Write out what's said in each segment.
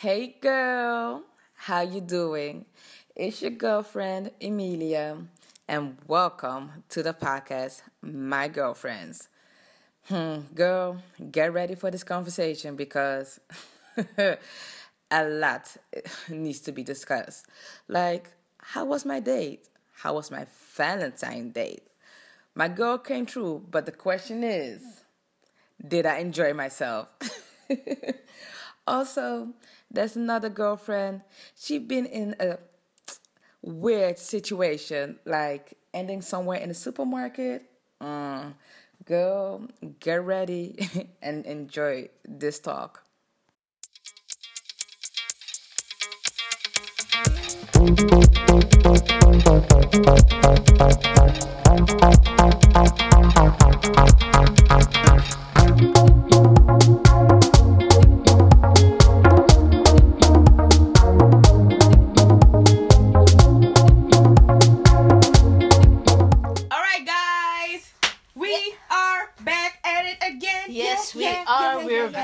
Hey girl, how you doing? It's your girlfriend Emelia, and welcome to the podcast, My Girlfriends. Hmm, girl, get ready for this conversation because a lot needs to be discussed. Like, how was my date? How was my Valentine date? My girl came through, but the question is, did I enjoy myself? also, there's another girlfriend. She's been in a weird situation, like ending somewhere in a supermarket. Mm, girl, get ready and enjoy this talk.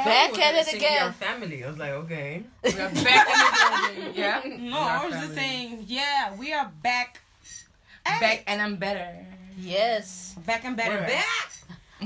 Back at it Our again. family. I was like, okay. We're back in the building, yeah? No, I was just saying, yeah, we are back. Back and I'm better. Yes. back and better. We're back.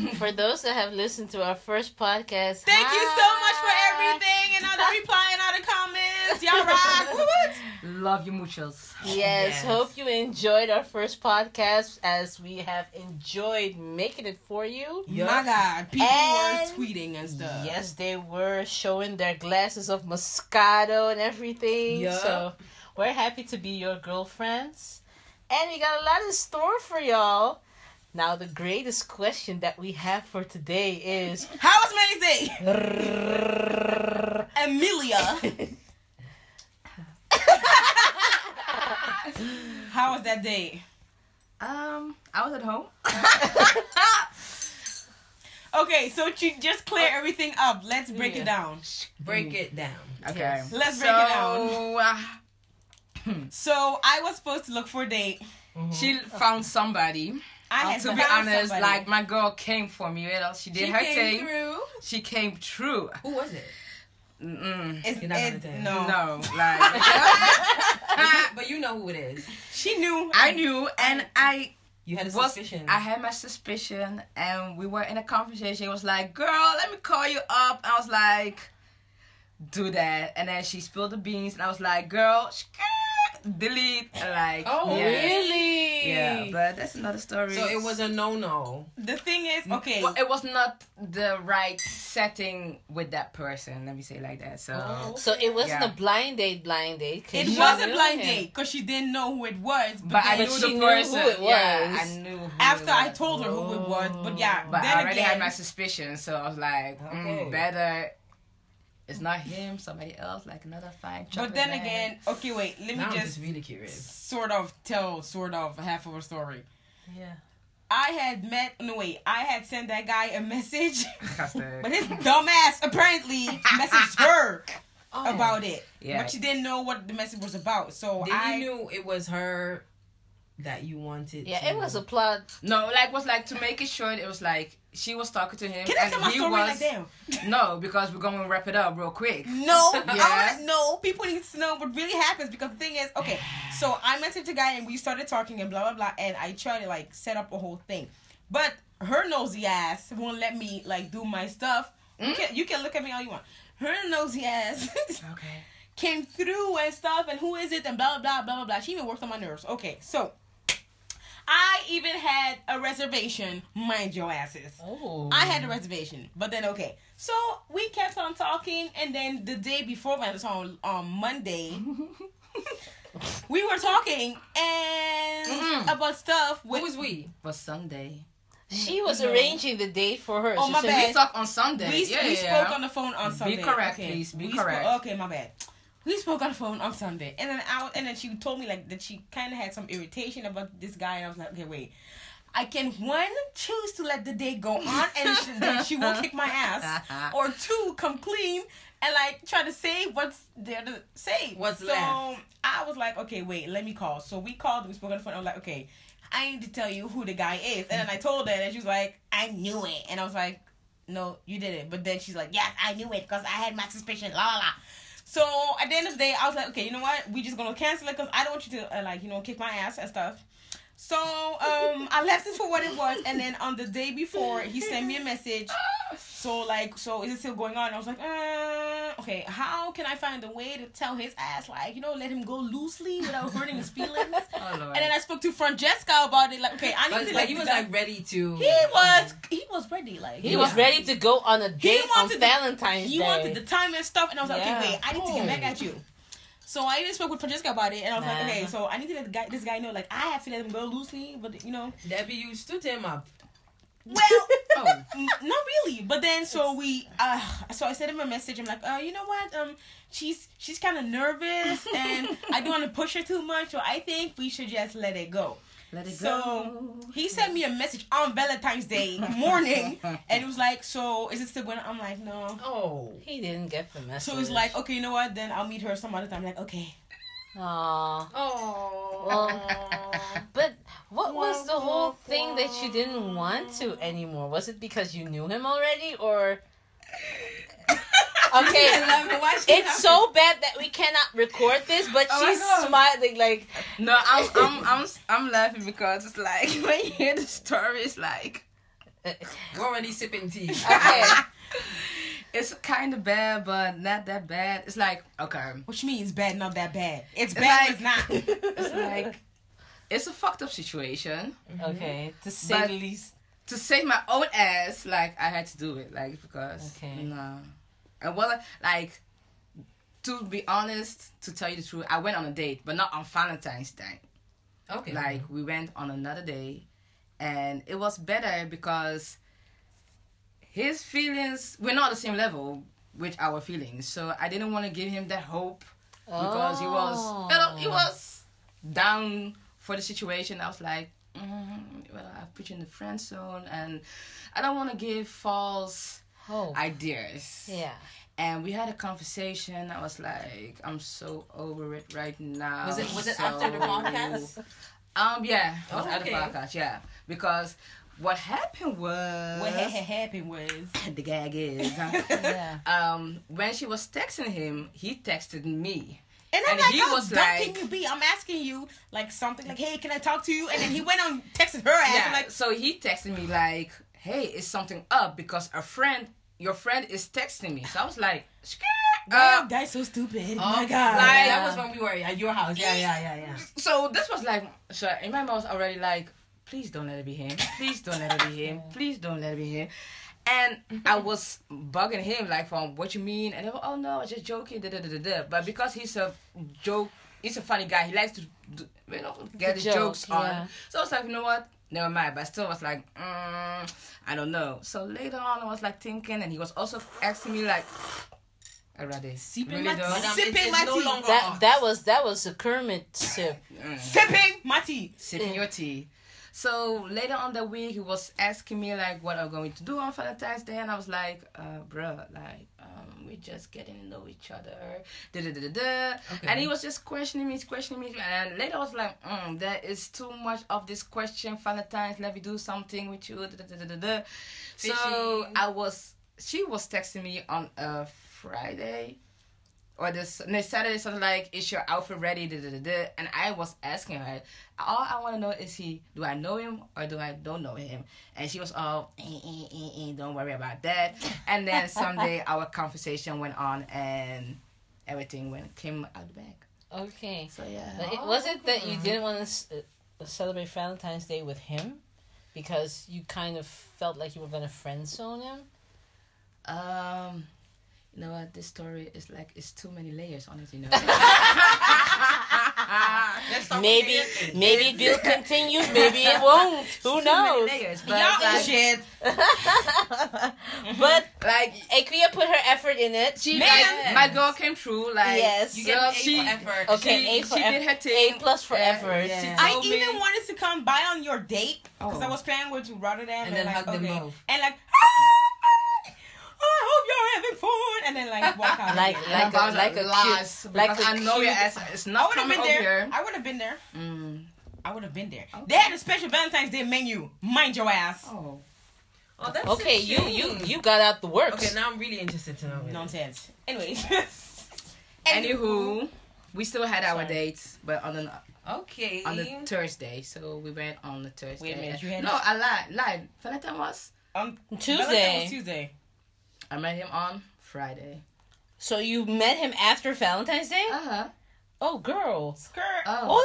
For those that have listened to our first podcast, Thank you so much for everything and all the replying, all the comments. Y'all rock. Woo, woo. Love you muchos. Yes, Yes. hope you enjoyed our first podcast as we have enjoyed making it for you. My God, people And- were tweeting and stuff. Yes, they were showing their glasses of Moscato and everything. Yup. So we're happy to be your girlfriends. And we got a lot in store for y'all. Now, the greatest question that we have for today is How was Manny's day? Emelia. How was that day? Um, I was at home. Okay, so to just clear everything up, let's break Yeah. it down. Break it down. Okay. Yes. Let's break it down. Uh, So I was supposed to look for a date. she found somebody. I Uh, had to be honest, somebody. like my girl came for me. You know, she did she her came thing. through. She came through. Who was it? Mm-mm. It's, You're not gonna it- tell. no. No, like but you know who it is. she knew. I knew, and I You had a was. suspicion. I had my suspicion, and we were in a conversation. It was like, "Girl, let me call you up." I was like, "Do that," and then she spilled the beans, and I was like, "Girl, delete." Like, Oh, yeah. Really? Yeah, but that's another story. so it was a no-no. The thing is, okay. Well, it was not the right setting with that person. Let me say it like that. So Oh. So it wasn't Yeah. a blind date, blind date. it was a blind him. date because she didn't know who it was. But, but I then knew she the knew who person. it Yeah. I knew. Who after it I told her who it was, but yeah, But then I already again, had my suspicions, so I was like, mm, Okay. better. It's not him, somebody else, like another fine. but then man. again, okay, wait, let me Now just just really curious. sort of tell sort of half of a story. Yeah. I had met no wait, I had sent that guy a message, Custard. but his dumbass apparently messaged her Oh. about it. Yeah. But she didn't know what the message was about. So Then I you knew it was her that you wanted. Yeah, to... it was a plot. no, like was like to make it short. It was like she was talking to him, Can I and tell my he story was like damn? no, because we're gonna wrap it up real quick. No, Yeah. I wanna, no. People need to know what really happens because the thing is, okay. So I messaged a guy and we started talking and blah blah blah, and I tried to like set up a whole thing, but her nosy ass won't let me like do my stuff. You mm? can you can look at me all you want. Her nosy ass Okay. came through and stuff, and who is it and blah blah blah blah blah blah. She even worked on my nerves. Okay, so. I even had a reservation, mind your asses. Oh. I had a reservation, but then okay. So we kept on talking, and then the day before when it was on on Monday, we were talking and Mm-mm. about stuff. Who was we? For Sunday. She was No. arranging the date for her. Oh, She my said, bad. We talk on Sunday. we yeah, we yeah. spoke on the phone on Sunday. Be correct, okay. please. Be We spoke- correct. okay, my bad. We spoke on the phone on Sunday, and then I and then she told me like that she kind of had some irritation about this guy, and I was like, okay, wait. I can one choose to let the day go on, and she, then she will kick my ass, or two come clean and like try to say what's there to say. What's so left. I was like, okay, wait, let me call. So we called. We spoke on the phone. I was like, okay, I need to tell you who the guy is, and then I told her, and she was like, I knew it, and I was like, no, you didn't. But then she's like, yes, I knew it because I had my suspicion. La la la. So at the end of the day, I was like, okay, you know what? We just gonna cancel it because I don't want you to uh, like you know kick my ass and stuff. So um, I left it for what it was, and then on the day before, he sent me a message. So like, so is it still going on? I was like, uh, okay, how can I find a way to tell his ass like you know let him go loosely without hurting his feelings? Oh Lord. And then I spoke to Francesca about it. Like, okay, I need But, to like he was like ready to. he was he was ready like He was ready to go on a date on wanted the- Valentine's he Day. wanted the time and stuff, and I was like, Yeah. okay, wait, I need to get back at you. So I even spoke with Francesca about it, and I was like, okay, so I need to let the guy, this guy know, like, I have to let him go loosely, but you know, Debbie, you stood him up. Well, oh, n- not really. But then, so we, uh, so I sent him a message. I'm like, uh, you know what? Um, she's she's kind of nervous, and I don't want to push her too much, so I think we should just let it go. let it go So go. he sent me a message on Valentine's Day morning, and it was like, so is it still going? I'm like, no. Oh. He didn't get the message. So it's like, okay, you know what? Then I'll meet her some other time. Like, okay. Aw. Oh. Well, but what was the whole thing that you didn't want to anymore? Was it because you knew him already, or? Okay, it's so bad that we cannot record this, but Oh she's smiling like No, I'm I'm I'm I'm laughing because it's like when you hear the story, it's like We're already sipping tea. okay. it's kind of bad, but not that bad. It's like okay, Which means bad, not that bad. It's It's bad, like- it's not. it's like it's a fucked up situation. Mm-hmm. Okay, to say the least. To save my own ass, like I had to do it, like because Okay. no, and well, like to be honest, to tell you the truth, I went on a date, but not on Valentine's Day. Okay. Like we went on another day, and it was better because his feelings we're not the same level with our feelings. So I didn't want to give him that hope because he was you know, he Oh. was down for the situation. I was like, mm, well, I put you in the friend zone, and I don't want to give false Oh, ideas. yeah. And we had a conversation. I was like, I'm so over it right now. Was it- was it after the podcast? Um, yeah, it was Oh, at the okay. podcast, yeah. Because what happened was what had happened was. the gag is huh? Yeah. um when she was texting him, he texted me. And I'm And like, he how was dumb like- can you be? I'm asking you like something like, hey, can I talk to you? And then he went on texted her ass. Yeah, I'm like, so he texted me like, "Hey, is something up?" Because a friend, your friend, is texting me. So I was like, "Skirt." wow, Uh, that's so stupid. Oh, Oh my god. like- that was when we were at your house. Yeah, yeah, yeah, yeah. so this was like, so in my mind was already like, please don't let it be him. Please don't let it be him. Please don't let it be him. And I was bugging him like, from what you mean? And they were, oh no, I was just joking. Da, da, da, da, da. But because he's a joke, he's a funny guy. He likes to, do, you know, get To his joke, jokes on. yeah. So I was like, you know what? Never mind. But I still was like, mm, I don't know. So later on, I was like thinking, and he was also asking me like, already. Sipping really my though? Madam, Sipping it's- my no tea. That that was that was a Kermit sip. Mm. Sipping my tea. sipping your tea. So later on that week, he was asking me like what I'm going to do on Valentine's Day, and I was like, uh, "Bruh, like um, we're just getting to know each other." Da da da da da. Okay. And he was just questioning me, questioning me, and later I was like, mm, "There is too much of this question, Valentine's. Let me do something with you." Da, da, da, da, da, da. So I was, she was texting me on a Friday or this no, Saturday something like is your outfit ready da, da, da, da. and I was asking her all I want to know is he do I know him or do I don't know him and she was all eh, eh, eh, don't worry about that and then someday our conversation went on and everything went came out the bag Okay. so yeah But it, was it that you didn't want to uh, celebrate Valentine's Day with him because you kind of felt like you were gonna friend zone him? um you know what this story is like it's too many layers on it you know Let's Maybe with the- maybe it will continue, maybe it won't. Who Too many knows? layers, but Y'all like, is shit. but like Aquia put her effort in it. she Man. like, my girl came through like Yes. You You get girl, A she for effort. Okay, she, A for she eff- did her thing A plus for Yeah, effort. yeah. She I told even me- wanted to come by on your date because Oh. I was planning going to Rotterdam And then like, hug them both. and like. "Ah, I hope you're having fun, and then like walk out. Like- like a- like a lies, cute- like because a I know your cute- ass is I not would have coming been over there. here. I would have been there. Mm. I would have been there. Okay. They had a special Valentine's Day menu. Mind your ass. Oh, Oh, that's Okay, you you you got out the works. Okay, now I'm really interested to know. it. Nonsense. Anyways. Anywho, we still had our Sorry. dates, but on the Okay. on the Thursday. So we went on the Thursday. Wait a minute, you had- no, I lied. Lied. Valentine was. Um, Tuesday. Valentine was Tuesday. I met him on Friday. So you met him after Valentine's Day? Uh huh. Oh, girl. Skirt. Oh.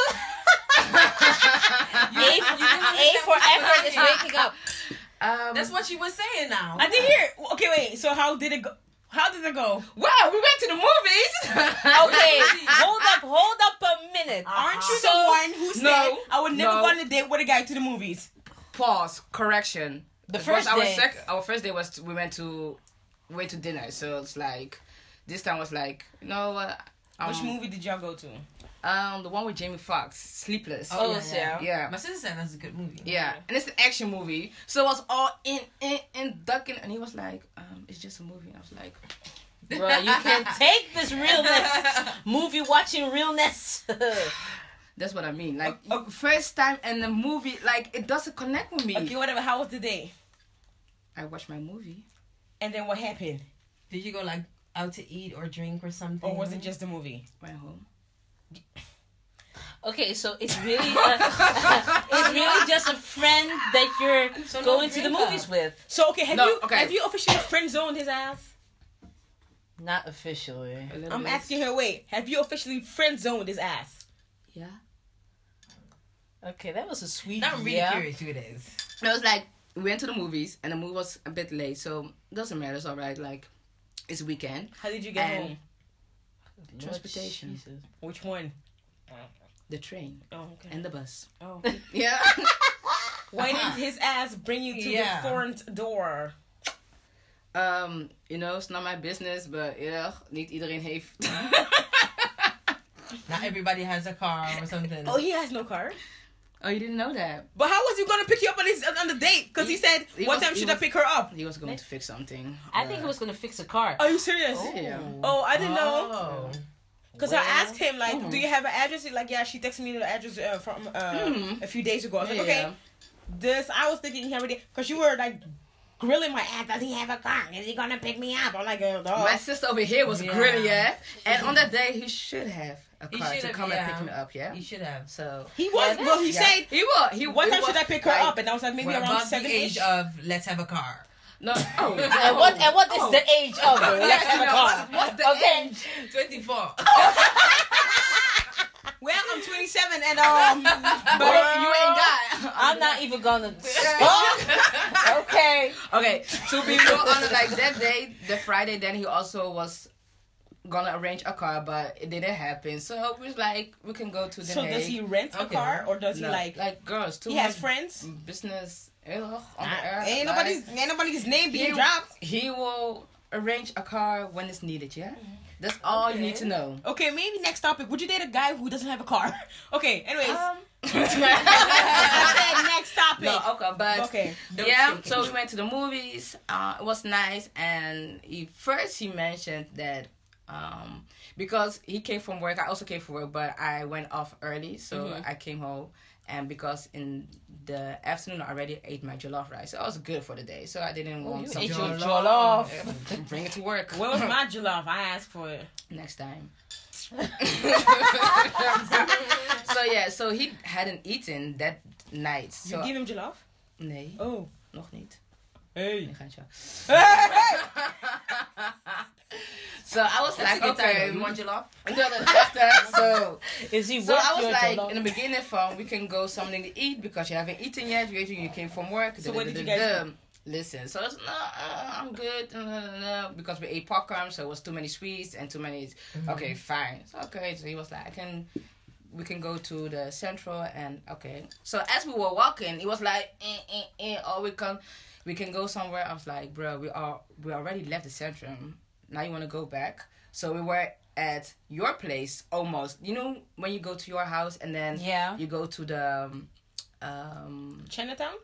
A, A for effort is waking up. Um, That's what she was saying now. I didn't hear. Okay, wait. So how did it go? How did it go? Wow, we went to the movies. Okay, hold up, hold up a minute. Aren't you So- the one who said No, I would never no. go on a date with a guy to the movies? Pause. Correction. The first was our day. sec- our first day was we went to we went to dinner. So it's like this time was like you know what? Um, Which movie did y'all go to? Um, the one with Jamie Foxx, Sleepless. Oh, yeah. Yeah. My sister said that's a good movie. Yeah, and it's an action movie, so it was all in, in, in ducking, and he was like, um, "It's just a movie." And I was like, Bro, you can take this realness. Movie watching realness. "That's what I mean." Like, first time in the movie, like it doesn't connect with me. Okay, whatever. How was the day? I watched my movie. And then what happened? Did you go like out to eat or drink or something? Or was it just a movie? Went home. okay, so it's really uh, a, it's really just a friend that you're So no going to the movies with. So okay, have No, you okay. have you officially friend zoned his ass? Not officially. I'm bit. asking her. Wait, have you officially friend zoned his ass? Yeah. Okay, that was a sweet. Now I'm really yeah. curious who it is. It was like we went to the movies, and the movie was a bit late, so doesn't matter. It's all right. Like, it's weekend. How did you get And- home? Transportation. Jesus. Which one? The train Oh, okay. and the bus. Oh. Yeah. Why did his ass bring you to Yeah. the front door? um, you know, it's not my business, but yeah, niet iedereen heeft. Not everybody has a car or something. Oh, he has no car. Oh, you didn't know that? But how was he gonna pick you up on his on the date? Because he, He- said, he "What was- time he should I pick her up?" He was going to fix something. I think he was gonna fix a car. Are you serious? Yeah. Oh, I didn't know. Oh. Because I asked him like, "Do you have an address?" He's like, "Yeah." She texted me the address uh, from uh, Mhm. a few days ago. I was like, Yeah. "Okay." This I was thinking he already because you were like grilling my ass. Does he have a car? Is he gonna pick me up? I'm like, uh, dog. My sister over here was Yeah. gritty, yeah. And on that day, he should have a car should to have, come and pick yeah. me up, yeah. he should have. So he was. Yeah, well, he yeah. said, he was. He. "What time was should I pick her like- up?" And I was like, maybe around above the seven age of let's have a car. No. Oh. And what and what is Oh. the age of it? Let's have a car. what's- what's the okay. age? 24. Well, I'm 27 and um, But you ain't got. I'm not even gonna. okay. Okay, to be real honest, like that day, the Friday, then he also was gonna arrange a car, but it didn't happen. So we was like, we can go to the so Hague. does he rent a Okay. car or does No, he like? like girls too? he has friends. business ugh, on the Ah, air. ain't like, nobody's ain't nobody's name being he, dropped. he will arrange a car when it's needed. Yeah, that's all you need to know. Okay, maybe next topic. Would you date a guy who doesn't have a car? Okay, anyways. Um, I next topic. no, okay, but Okay. Don't yeah, so we went to the movies. Uh, it was nice, and he first he mentioned that um, because he came from work, I also came from work, but I went off early, so Mhm. I came home. And because in the afternoon I already ate my jollof rice, so I was good for the day. So I didn't want you some ate your jollof. jollof. Bring it to work. Where was my jollof? I asked for it. next time? so yeah, so he hadn't eaten that night. You give him jollof? nee, Oh. nog niet. Hey. Nee, gaatje. so I was That's like, okay, time. You want your love? so Is he so I was like jollof? in the beginning from we can go something to eat because you haven't eaten yet. You you came from work. So what did you guys Listen, so it's, no, uh, I'm good no, no, no, no, because we ate popcorn, so it was too many sweets and too many. Okay, fine. So okay, so he was like, I can, we can go to the central and okay. So as we were walking, he was like, eh, eh, eh, oh, we can, we can go somewhere. I was like, bro, we are we already left the centrum. Now you want to go back? So we were at your place almost. You know when you go to your house and then Yeah. you go to the um, um Chinatown?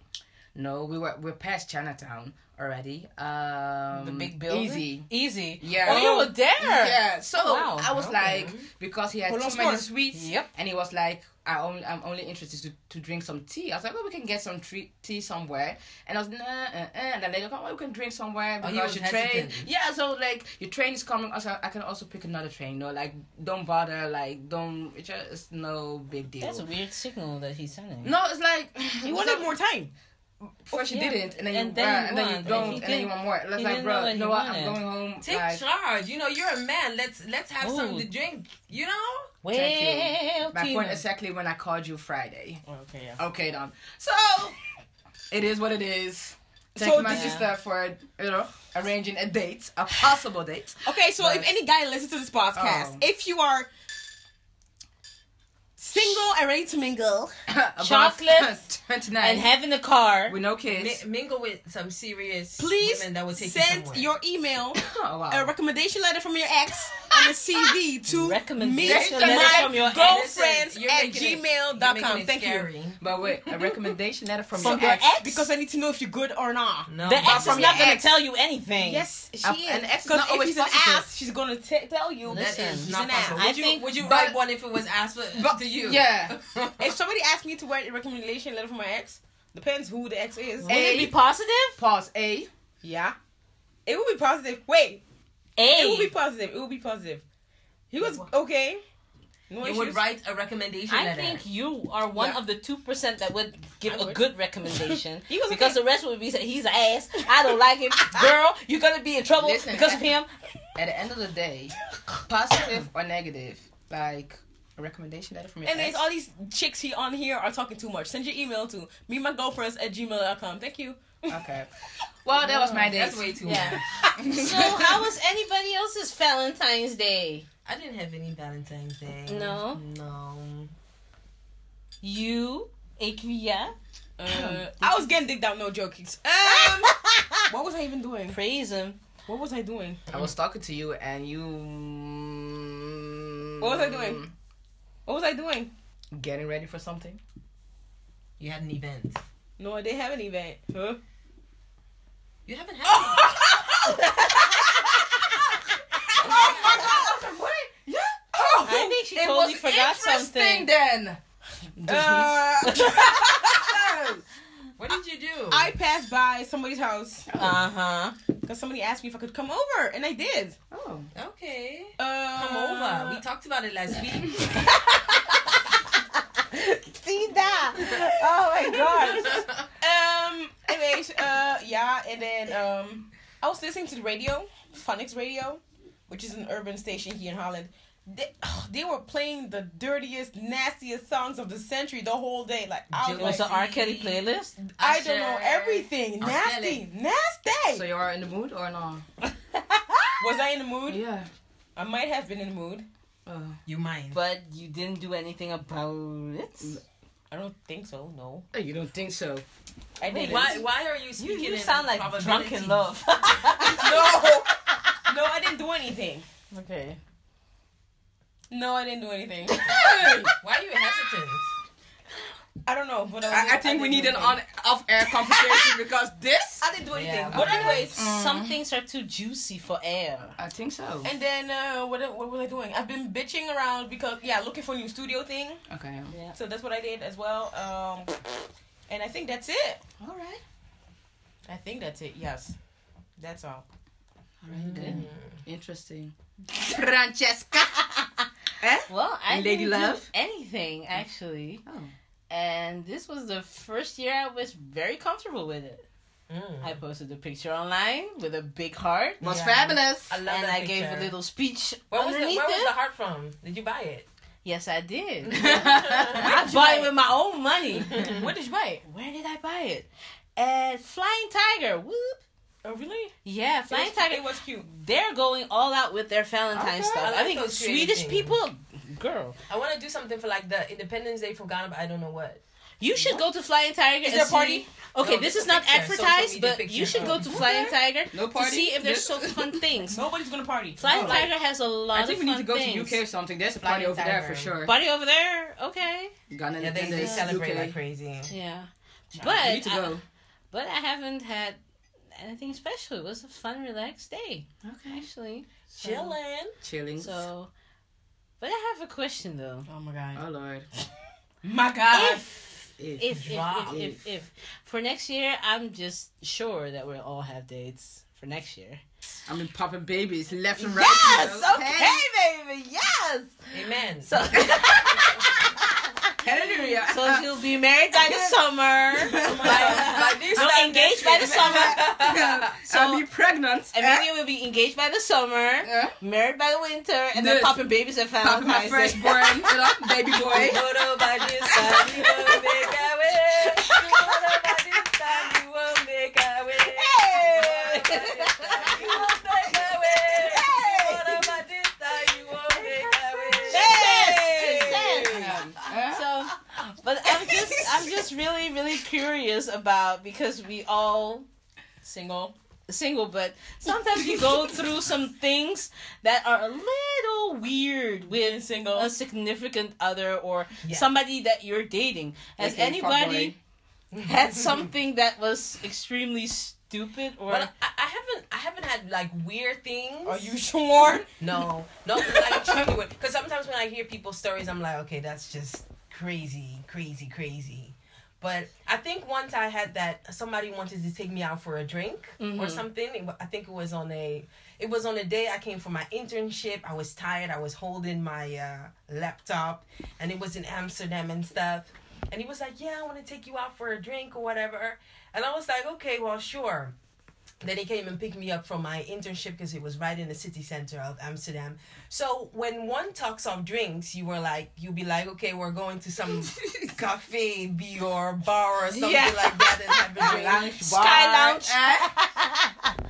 no, we were we're past Chinatown already. Um, The big building. Easy. Easy. Yeah. Oh, you were there. Yeah. So Wow. I was Okay. like, because he had Hold too many sport. sweets. Yep. And he was like, I only, I'm only interested to, to drink some tea. I was like, well, we can get some tre- tea somewhere. And I was, nah, uh, uh. And then they go, oh, we can drink somewhere Oh, because your train. Yeah, so like your train is coming. Also, I can also pick another train. No, like don't bother. Like don't. It's just no big deal. That's a weird signal that he's sending. no, it's like He wanted more time. First you Yeah, didn't, and then and you then uh, you and then you don't, and and, then you want more. Let's like, bro, what you he know what? I'm going home. Take like, charge. You know, you're a man. Let's let's have something to drink. You know. Well, My point exactly when I called you Friday. Okay, yeah. Okay, then. So it is what it is. Thank So my did- sister for you know arranging a date, a possible date. Okay, so But- if any guy listens to this podcast, Oh. if you are single and ready to mingle, Above Chocolate 29 and having a car. with no kids. Mi- mingle with some serious please women that will take you send somewhere. your email, Oh, wow. a recommendation letter from your ex, and a CV to Recommendation meet letter my from your girlfriends Listen, at making it- you're gmail.com. making it Thank you. scary. But wait, a recommendation letter from, From your your ex. ex? Because I need to know if you're good or not. No, the ex is not gonna tell you anything. Yes, she Uh, is. an ex is Because not if always he's an ass, she's gonna tell you. Listen, she's not an ass. possible. I Would you think- would you but- write one if it was ass? for, But- to you? Yeah. If somebody asked me to write a recommendation letter for my ex, depends who the ex is. Would it be positive? Pause. A. Yeah. It would be positive. Wait. A. It would be positive. It would be positive. He was okay. No You issues. would write a recommendation I letter. think you are one Yeah. of the two percent that would give I a would. good recommendation. He was because okay. the rest would be say he's an ass. I don't like him, girl. You're gonna be in trouble Listen, because of him. At the end of the day, positive or negative, like a recommendation letter from your And ex. there's all these chicks here on here are talking too much. Send your email to me my girlfriends at gmail.com. Thank you. Okay. Well, that was my day. That's way too Yeah. much. So how was anybody else's Valentine's Day? I didn't have any Valentine's Day. No? No. You, Akria, Uh, I was getting digged out, no jokes. Um, what was I even doing? praise him. What was I doing? I was talking to you and you. What was I doing? What was I doing? Getting ready for something. You had an event. No, I didn't have an event. Huh? You haven't had. Oh my God! Wait, Yeah. Oh, I think she it totally was forgot something. Then. Uh, what did you do? I passed by somebody's house Uh huh. Because somebody asked me if I could come over, and I did. oh. okay. Uh, Come over. We talked about it last week. See that? Oh my gosh. Um. Anyways, uh, yeah, and then um, I was listening to the radio, FunX Radio, which is an urban station here in Holland. They, they were playing the dirtiest, nastiest songs of the century the whole day. Like I was It was like, the R. Kelly playlist. I don't know everything. R. Nasty, nasty. So you are in the mood or not? was I in the mood? Yeah. I might have been in the mood. Oh. You might. But you didn't do anything about it. I don't think so. No, You don't think so? I didn't. Why? Why are you You, speaking? you in sound like probabilities? drunken love. No, no, I didn't do anything. okay. No, I didn't do anything. Why are you hesitant? I don't know, but I, I, I think we need an on off-air conversation because this. I didn't do anything. Yeah, but okay. anyways, Some things are too juicy for air. I think so. and then uh, what what was I doing? I've been bitching around because yeah, looking for a new studio thing. Okay. Yeah. So that's what I did as well. Um, and I think that's it. All right. I think that's it. Yes, that's all. All right then. Interesting. Francesca. eh? Well, I Lady didn't Love? do anything actually, Oh. and this was the first year I was very comfortable with it. Mm. I posted a picture online with a big heart, Was Yeah. fabulous. I love and that I gave a little speech Where was, the, underneath where was the heart from? Did you buy it? Yes, I did. I bought buy it with my own money. Where did you buy it? Where did I buy it? At Flying Tiger. Whoop. Oh really? Yeah, Flying it was, Tiger. It was cute. They're going all out with their Valentine's Okay. stuff. I I, think Swedish creative people, girl, I want to do something for like the Independence Day from Ghana, but I don't know what. you should go to Flying Tiger. Is there a party? Okay, No, this is not picture, advertised, but picture. you should go to. Flying Okay. Tiger No to party? see if there's so fun things. Nobody's gonna party. Flying Oh. Tiger has a lot I think of we need to go things. to UK or something. There's a party Flying over there for sure. Party over there, okay. Ghana Yeah, they, they celebrate UK. like crazy. Yeah, we but need to I, go. but I haven't had anything special. It was a fun, relaxed day, Okay. actually. Chilling. Chilling. So, but I have a question though. Oh my god. oh Lord. My god. If If, if, if, if, if, if for next year, I'm just sure that we'll all have dates for next year. I mean popping babies left and right. Yes, you know? okay, baby, yes. Amen. So, Hallelujah. so she'll be married by the summer. Oh by this No, engaged by the summer. So- I'll be pregnant. And Emelia will be engaged by the summer, married by the winter, and then Yes. popping babies at Popping my Valentine's Day. firstborn, you know, baby boy. Tomorrow but I'm just, I'm just really, really curious about because we all Single. single, but sometimes you go through some things that are a little weird Being with single. a significant other or Yeah. somebody that you're dating. Has anybody had something that was extremely stupid or Well, I, I haven't, I haven't had like weird things. Are you sure? No, no, like Because sometimes when I hear people's stories, I'm like, okay, that's just crazy, crazy, crazy. But I think once I had that somebody wanted to take me out for a drink or Mhm. something. It, I think it was on a, it was on a day I came for my internship. I was tired. I was holding my uh, laptop, and it was in Amsterdam and stuff. And he was like, "Yeah, I want to take you out for a drink or whatever." And I was like, "Okay, well, sure." Then he came and picked me up from my internship because it was right in the city center of Amsterdam. So when one talks of drinks, you were like, you'll be like, okay, we're going to some cafe, be or bar or something Yeah. like that and have a drink. Lounge Sky Lounge?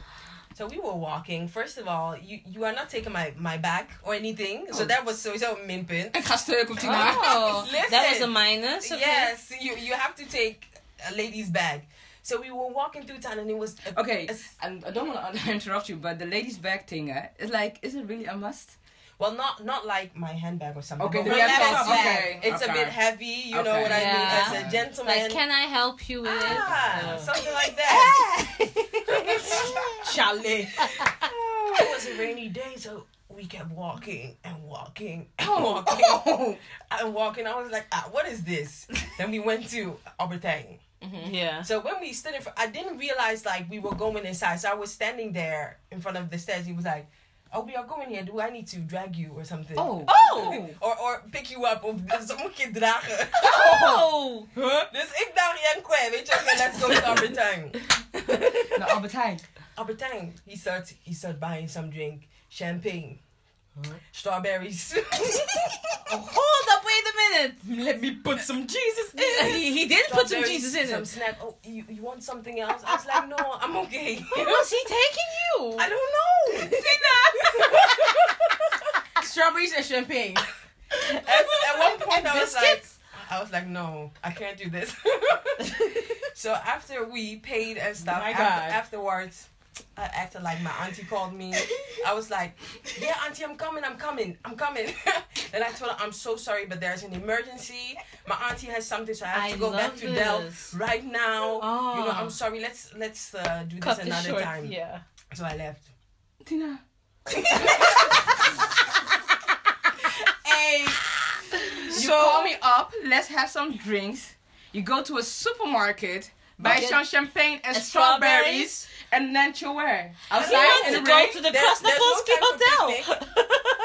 So we were walking. First of all, you you are not taking my my bag or anything. So oh. that was so een minpunt. Ik ga stuk op die. Oh, Listen. that was a minus. Okay. Yes, you you have to take a lady's bag. So we were walking through town and it was a, Okay, a s- and I don't want to interrupt you, but the ladies' bag thing, eh, it's like, is it really a must? well not not like my handbag or something. Okay, but the my laptop laptop bag. bag. Okay, It's a bit heavy. You know Okay. what I mean? Yeah. As a gentleman. Like, can I help you with it? ah, Uh, something like that. Chalet. it was a rainy day, so we kept walking and walking and Oh, walking oh. and walking. I was like, ah, what is this? then we went to Albertine. Mm-hmm. Yeah. So when we stood in front, I didn't realize like we were going inside. So I was standing there in front of the stairs. He was like, "Oh, we are going here. Do I need to drag you or something?" Oh. Oh! Or or pick you up of zo moet je dragen. Oh! dus ik dacht Jan Kwe, weet je, okay, let's go to Albertine. No, Albert Heijn. Albertine, he started he started buying some drink, champagne, strawberries. Hold up, wait a minute. Let me put some Jesus in. he, he did put some Jesus in some it. snack. Oh, you, you want something else? I was like, no, I'm okay. Where was he taking you? I don't know. Strawberries and champagne. at, at one point, And I was like. I was like, no, I can't do this. so after we paid and stuff, after, afterwards, I acted like my auntie called me. I was like, yeah, auntie, I'm coming, I'm coming, I'm coming. and I told her, I'm so sorry, but there's an emergency. My auntie has something, so I have I to go back to Dell right now. You know, Oh. I'm sorry. Let's let's uh, do Cut this this another short. time. Yeah. So I left. Tina. Hey. You So- call me up, let's have some drinks. You go to a supermarket, buy some champagne and, and strawberries, strawberries. And then you where? You Outside want in to the go rain? to the There- no Krasnapolsky time for Hotel.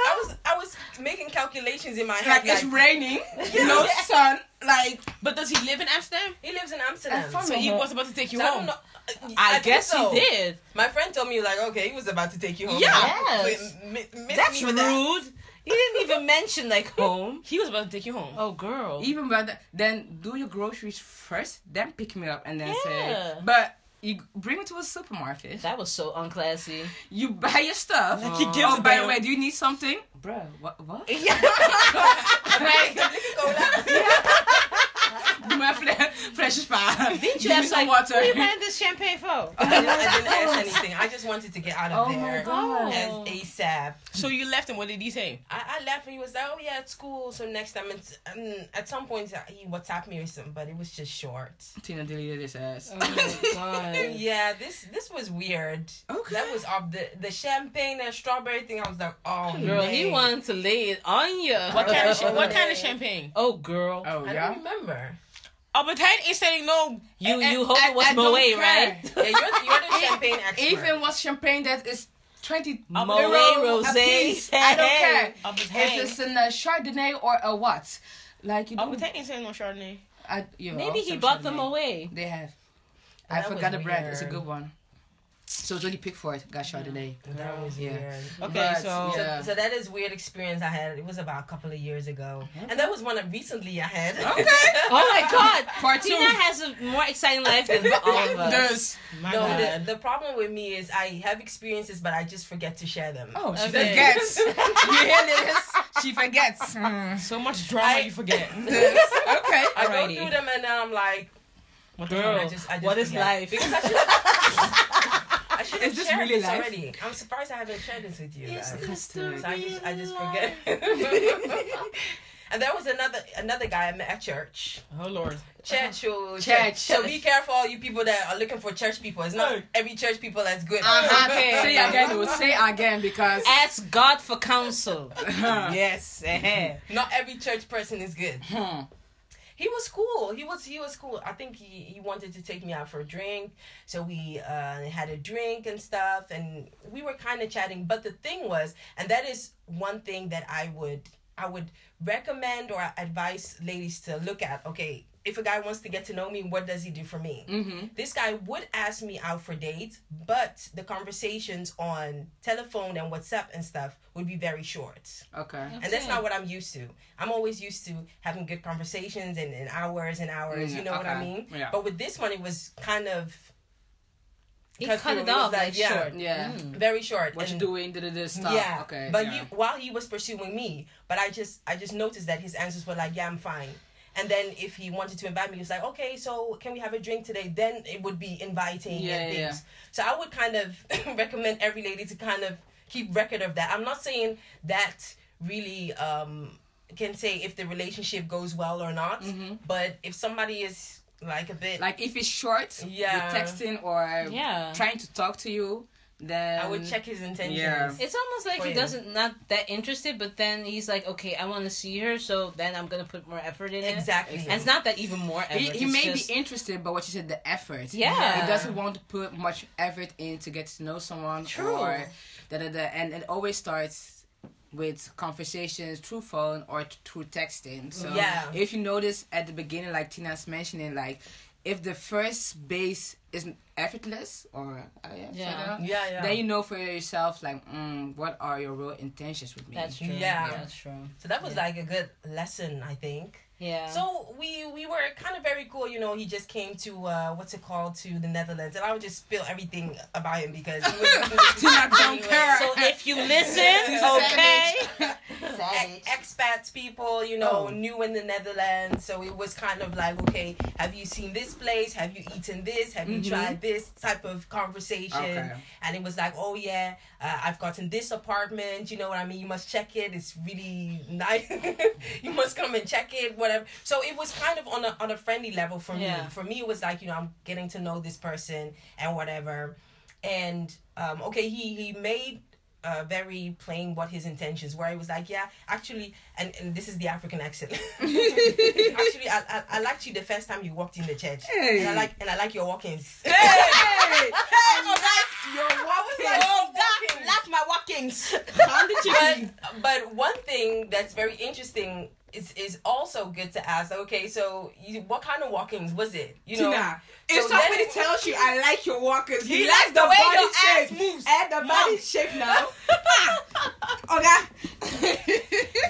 I was I was making calculations in my head. like it's raining, no Yeah. sun, like But does he live in Amsterdam? He lives in Amsterdam. And So he was about to take you So I home. don't know. I, think guess so. he did. My friend told me like, okay, he was about to take you home. Yeah. Yes. mi- That's me with that. rude. He didn't even mention like home. He was about to take you home. Oh, girl. even better. Then do your groceries first, then pick me up, and then Yeah. say. But you bring me to a supermarket. That was so unclassy. You buy your stuff. Like he gives oh, by the way, do you need something, bro? What? What? Yeah. Like, Cola. doe mijn fle- flesje sparen. Didn't you Give me some like, water. what are you buying this champagne for? I didn't, I didn't ask anything. I just wanted to get out of Oh my there God. as ASAP. So you left him. What did he say? I, I left and he was like, "Oh yeah, it's cool." So next time, it's um, at some point uh, he WhatsApped me or something, but it was just short. Tina deleted his ass. Oh my god. Yeah, this this was weird. Okay. That was off the the champagne and strawberry thing. I was like, "Oh Girl, man. he wanted to lay it on you. What kind of what kind of champagne? Oh, girl. Oh, I yeah? don't remember. Oh, Albert Heijn is saying no. You I- you hope I- it was I don't Moet, right? Yeah, you're, you're the champagne expert. Even was champagne that is 20 Moet Rosé. I don't care. Albert If Heijn. it's in a Chardonnay or a what. Like, you Albert don't... Heijn is saying no Chardonnay. I, you know, Maybe he some bought them away. They have. I forgot the was brand. It's a good one. So Jody Pickford got Chardonnay. that was Yeah. weird. Okay, But, so yeah. So that is weird experience I had. It was about a couple of years ago, and that was one that recently I had. Okay. Oh my god. Part two. Tina has a more exciting life than all of us. Dus. my no, bad. the, the problem with me is I have experiences, but I just forget to share them. Oh, she Okay. forgets. you hear this? She forgets. Hmm. so much drama I- you forget. Dus. Okay. I go through them and then I'm like, What the Girl. I just, I just what is forget. life? Because I should, I should have Is this shared really this life? already. I'm surprised I haven't shared this with you. guys. Custard. So I just, I just forget. and there was another another guy I met at church. Oh lord. Church, so, Church. So be careful, all you people that are looking for church people. It's not every church people that's good. Uh-huh. Okay. Say again. We'll say again because. Ask God for counsel. yes. eh. Not every church person is good. Hmm. He was cool. He was he was cool. I think he, he wanted to take me out for a drink. So we uh, had a drink and stuff and we were kind of chatting, but the thing was, and that is one thing that I would I would recommend or advise ladies to look at. Okay, if a guy wants to get to know me, what does he do for me? Mm-hmm. This guy would ask me out for dates, but the conversations on telephone and WhatsApp and stuff would be very short. Okay. And that's not what I'm used to. I'm always used to having good conversations and, and hours and hours. Mm, you know what I mean? Yeah. But with this one, it was kind of He Cut cut through, it it off like, like yeah. short. Yeah. Mm. very short. What you doing? Da, da, da, stop. Yeah. Okay. But yeah. you, while he was pursuing me, but I just I just noticed that his answers were like, yeah, I'm fine. And then if he wanted to invite me, he was like, okay, so can we have a drink today? Then it would be inviting Yeah, and yeah, things. So I would kind of recommend every lady to kind of keep record of that. I'm not saying that really um can say if the relationship goes well or not, Mhm. but if somebody is like a bit Like if it's short, Yeah. with texting or Yeah. trying to talk to you, then I would check his intentions. Yeah. It's almost like For he you. doesn't not that interested, but then he's like, okay, I want to see her, so then I'm gonna put more effort in it. Exactly. And it's not that even more effort. He, he may just- be interested, but what you said, the effort. Yeah. He doesn't want to put much effort in to get to know someone. True. Or da, da, da, and it always starts with conversations through phone or through texting. So Yeah. if you notice at the beginning, like Tina's mentioning, like if the first base isn't effortless or uh, yeah, Yeah. shut up, yeah, yeah. then you know for yourself like mm, what are your real intentions with me. That's true. Yeah. that's true. so that was like a good lesson, I think. Yeah. So we we were kind of very cool, you know. He just came to uh, what's it called to the Netherlands, and I would just spill everything about him because he was Tina don't care. So if you listen, okay. Ex- expats people, you know, Oh. new in the Netherlands. So it was kind of like, okay, have you seen this place? Have you eaten this? Have you Mhm. tried this type of conversation? Okay. And it was like, oh yeah, uh, I've gotten this apartment. You know what I mean? You must check it. It's really nice. you must come and check it. Whatever. So it was kind of on a on a friendly level for Yeah. me. For me, it was like you know I'm getting to know this person and whatever. And um, okay, he he made. Uh, very plain what his intentions were. He was like, yeah, actually, and, and this is the African accent. actually, I, I I liked you the first time you walked in the church, Hey. and I like and I like your walkings. hey, hey, You're walking. Oh, my walkings. but but one thing that's very interesting is is also good to ask. Okay, so you, what kind of walkings was it? You know, Tina, if so somebody then- tells you I like your walkers, he, likes the, the way body your ass moves. And the body Mom. shape now. okay.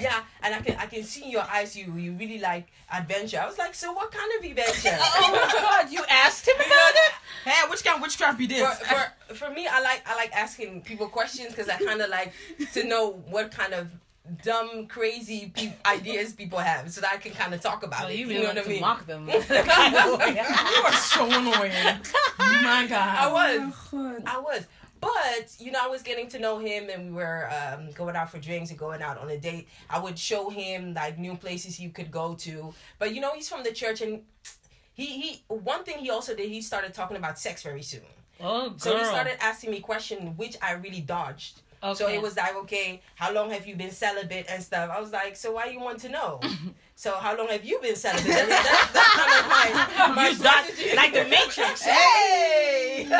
yeah, and I can I can see in your eyes you you really like adventure. I was like, so what kind of adventure? oh my god, you asked him about it? Hey, which kind of witchcraft be this? for, for for me, I like I like asking people questions because I kind of like to know what kind of dumb, crazy pe- ideas people have, so that I can kind of talk about Oh, it. you You, really know want what I to mean? mock them. You are so annoying. My God. I was. I was. But, you know, I was getting to know him and we were um, going out for drinks and going out on a date. I would show him like new places he could go to. But, you know, he's from the church and he, he one thing he also did, he started talking about sex very soon. oh, girl. So he started asking me questions which I really dodged. So it was like, okay, how long have you been celibate and stuff? I was like, so why you want to know? so how long have you been celibate? That's, that's, that's kind of my, my strategy. like the Matrix. Hey!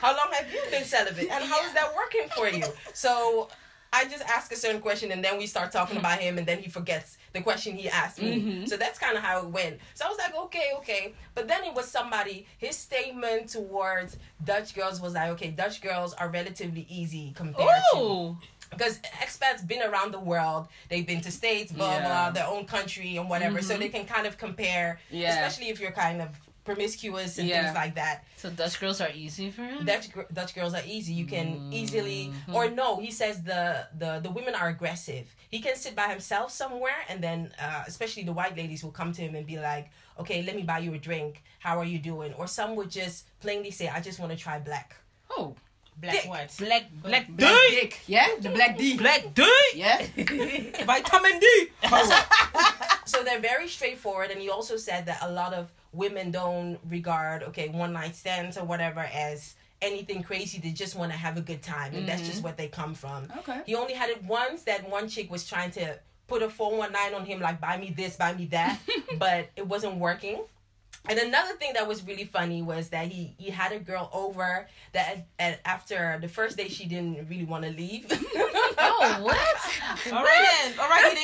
how long have you been celibate? And how is that working for you? So I just ask a certain question and then we start talking about him and then he forgets the question he asked me. Mm-hmm. So that's kind of how it went. So I was like, okay, okay. But then it was somebody, his statement towards Dutch girls was like, okay, Dutch girls are relatively easy compared to Oh, because expats been around the world they've been to states blah Yeah. blah their own country and whatever so mm-hmm. they can kind of compare Yeah. especially if you're kind of promiscuous and Yeah. things like that so Dutch girls are easy for him. Dutch, Dutch girls are easy you can easily or no he says the, the the women are aggressive he can sit by himself somewhere and then uh, especially the white ladies will come to him and be like okay let me buy you a drink how are you doing or some would just plainly say i just want to try black Oh, Black Dick. what? black, black, black dick. Yeah, the black D. black dick. Yeah. Vitamin D. so they're very straightforward and he also said that a lot of women don't regard okay one night stands or whatever as anything crazy. They just want to have a good time and that's just mm-hmm. what they come from. Okay. he only had it once that one chick was trying to put a 419 on him like buy me this buy me that but it wasn't working and another thing that was really funny was that he he had a girl over that and after the first day she didn't really want to leave Oh, what? All right then. All right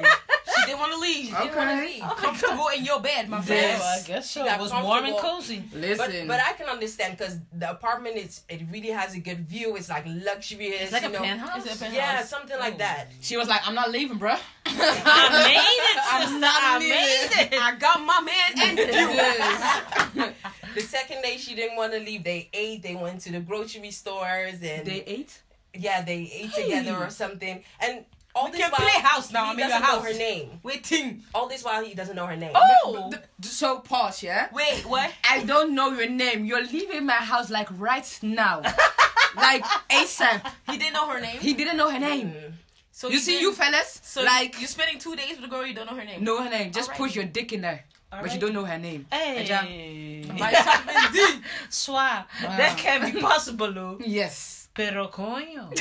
then. She didn't want to leave. She didn't want to leave. Okay. leave. Comfortable in your bed, my friend. Yes. Oh, I guess so. She got It was warm and cozy. But, Listen. but I can understand because the apartment is it really has a good view. It's like luxurious. It's like you a know. penthouse. Is it a Yeah, penthouse? something like Oh. that. she was like, I'm not leaving, bruh. I made it, I'm sister. not I made it. I got my man and you. Yes. The second day she didn't want to leave. They ate. They went to the grocery stores and they ate? yeah, they ate together or something. And all We this can while play house now. he I'm in your doesn't know house. her name. Waiting. All this while he doesn't know her name. Oh, So pause, yeah? Wait, what? I don't know your name. You're leaving my house like right now. like ASAP. He didn't know her name. He didn't know her name. Mm. So You see, didn't- you fellas, So like, like you spending two days with a girl you don't know her name. know her name. Just Alright. put your dick in there. but you don't know her name. hey. Vitamin D. Soir. That can't be possible, Lou. Yes. Pero coño.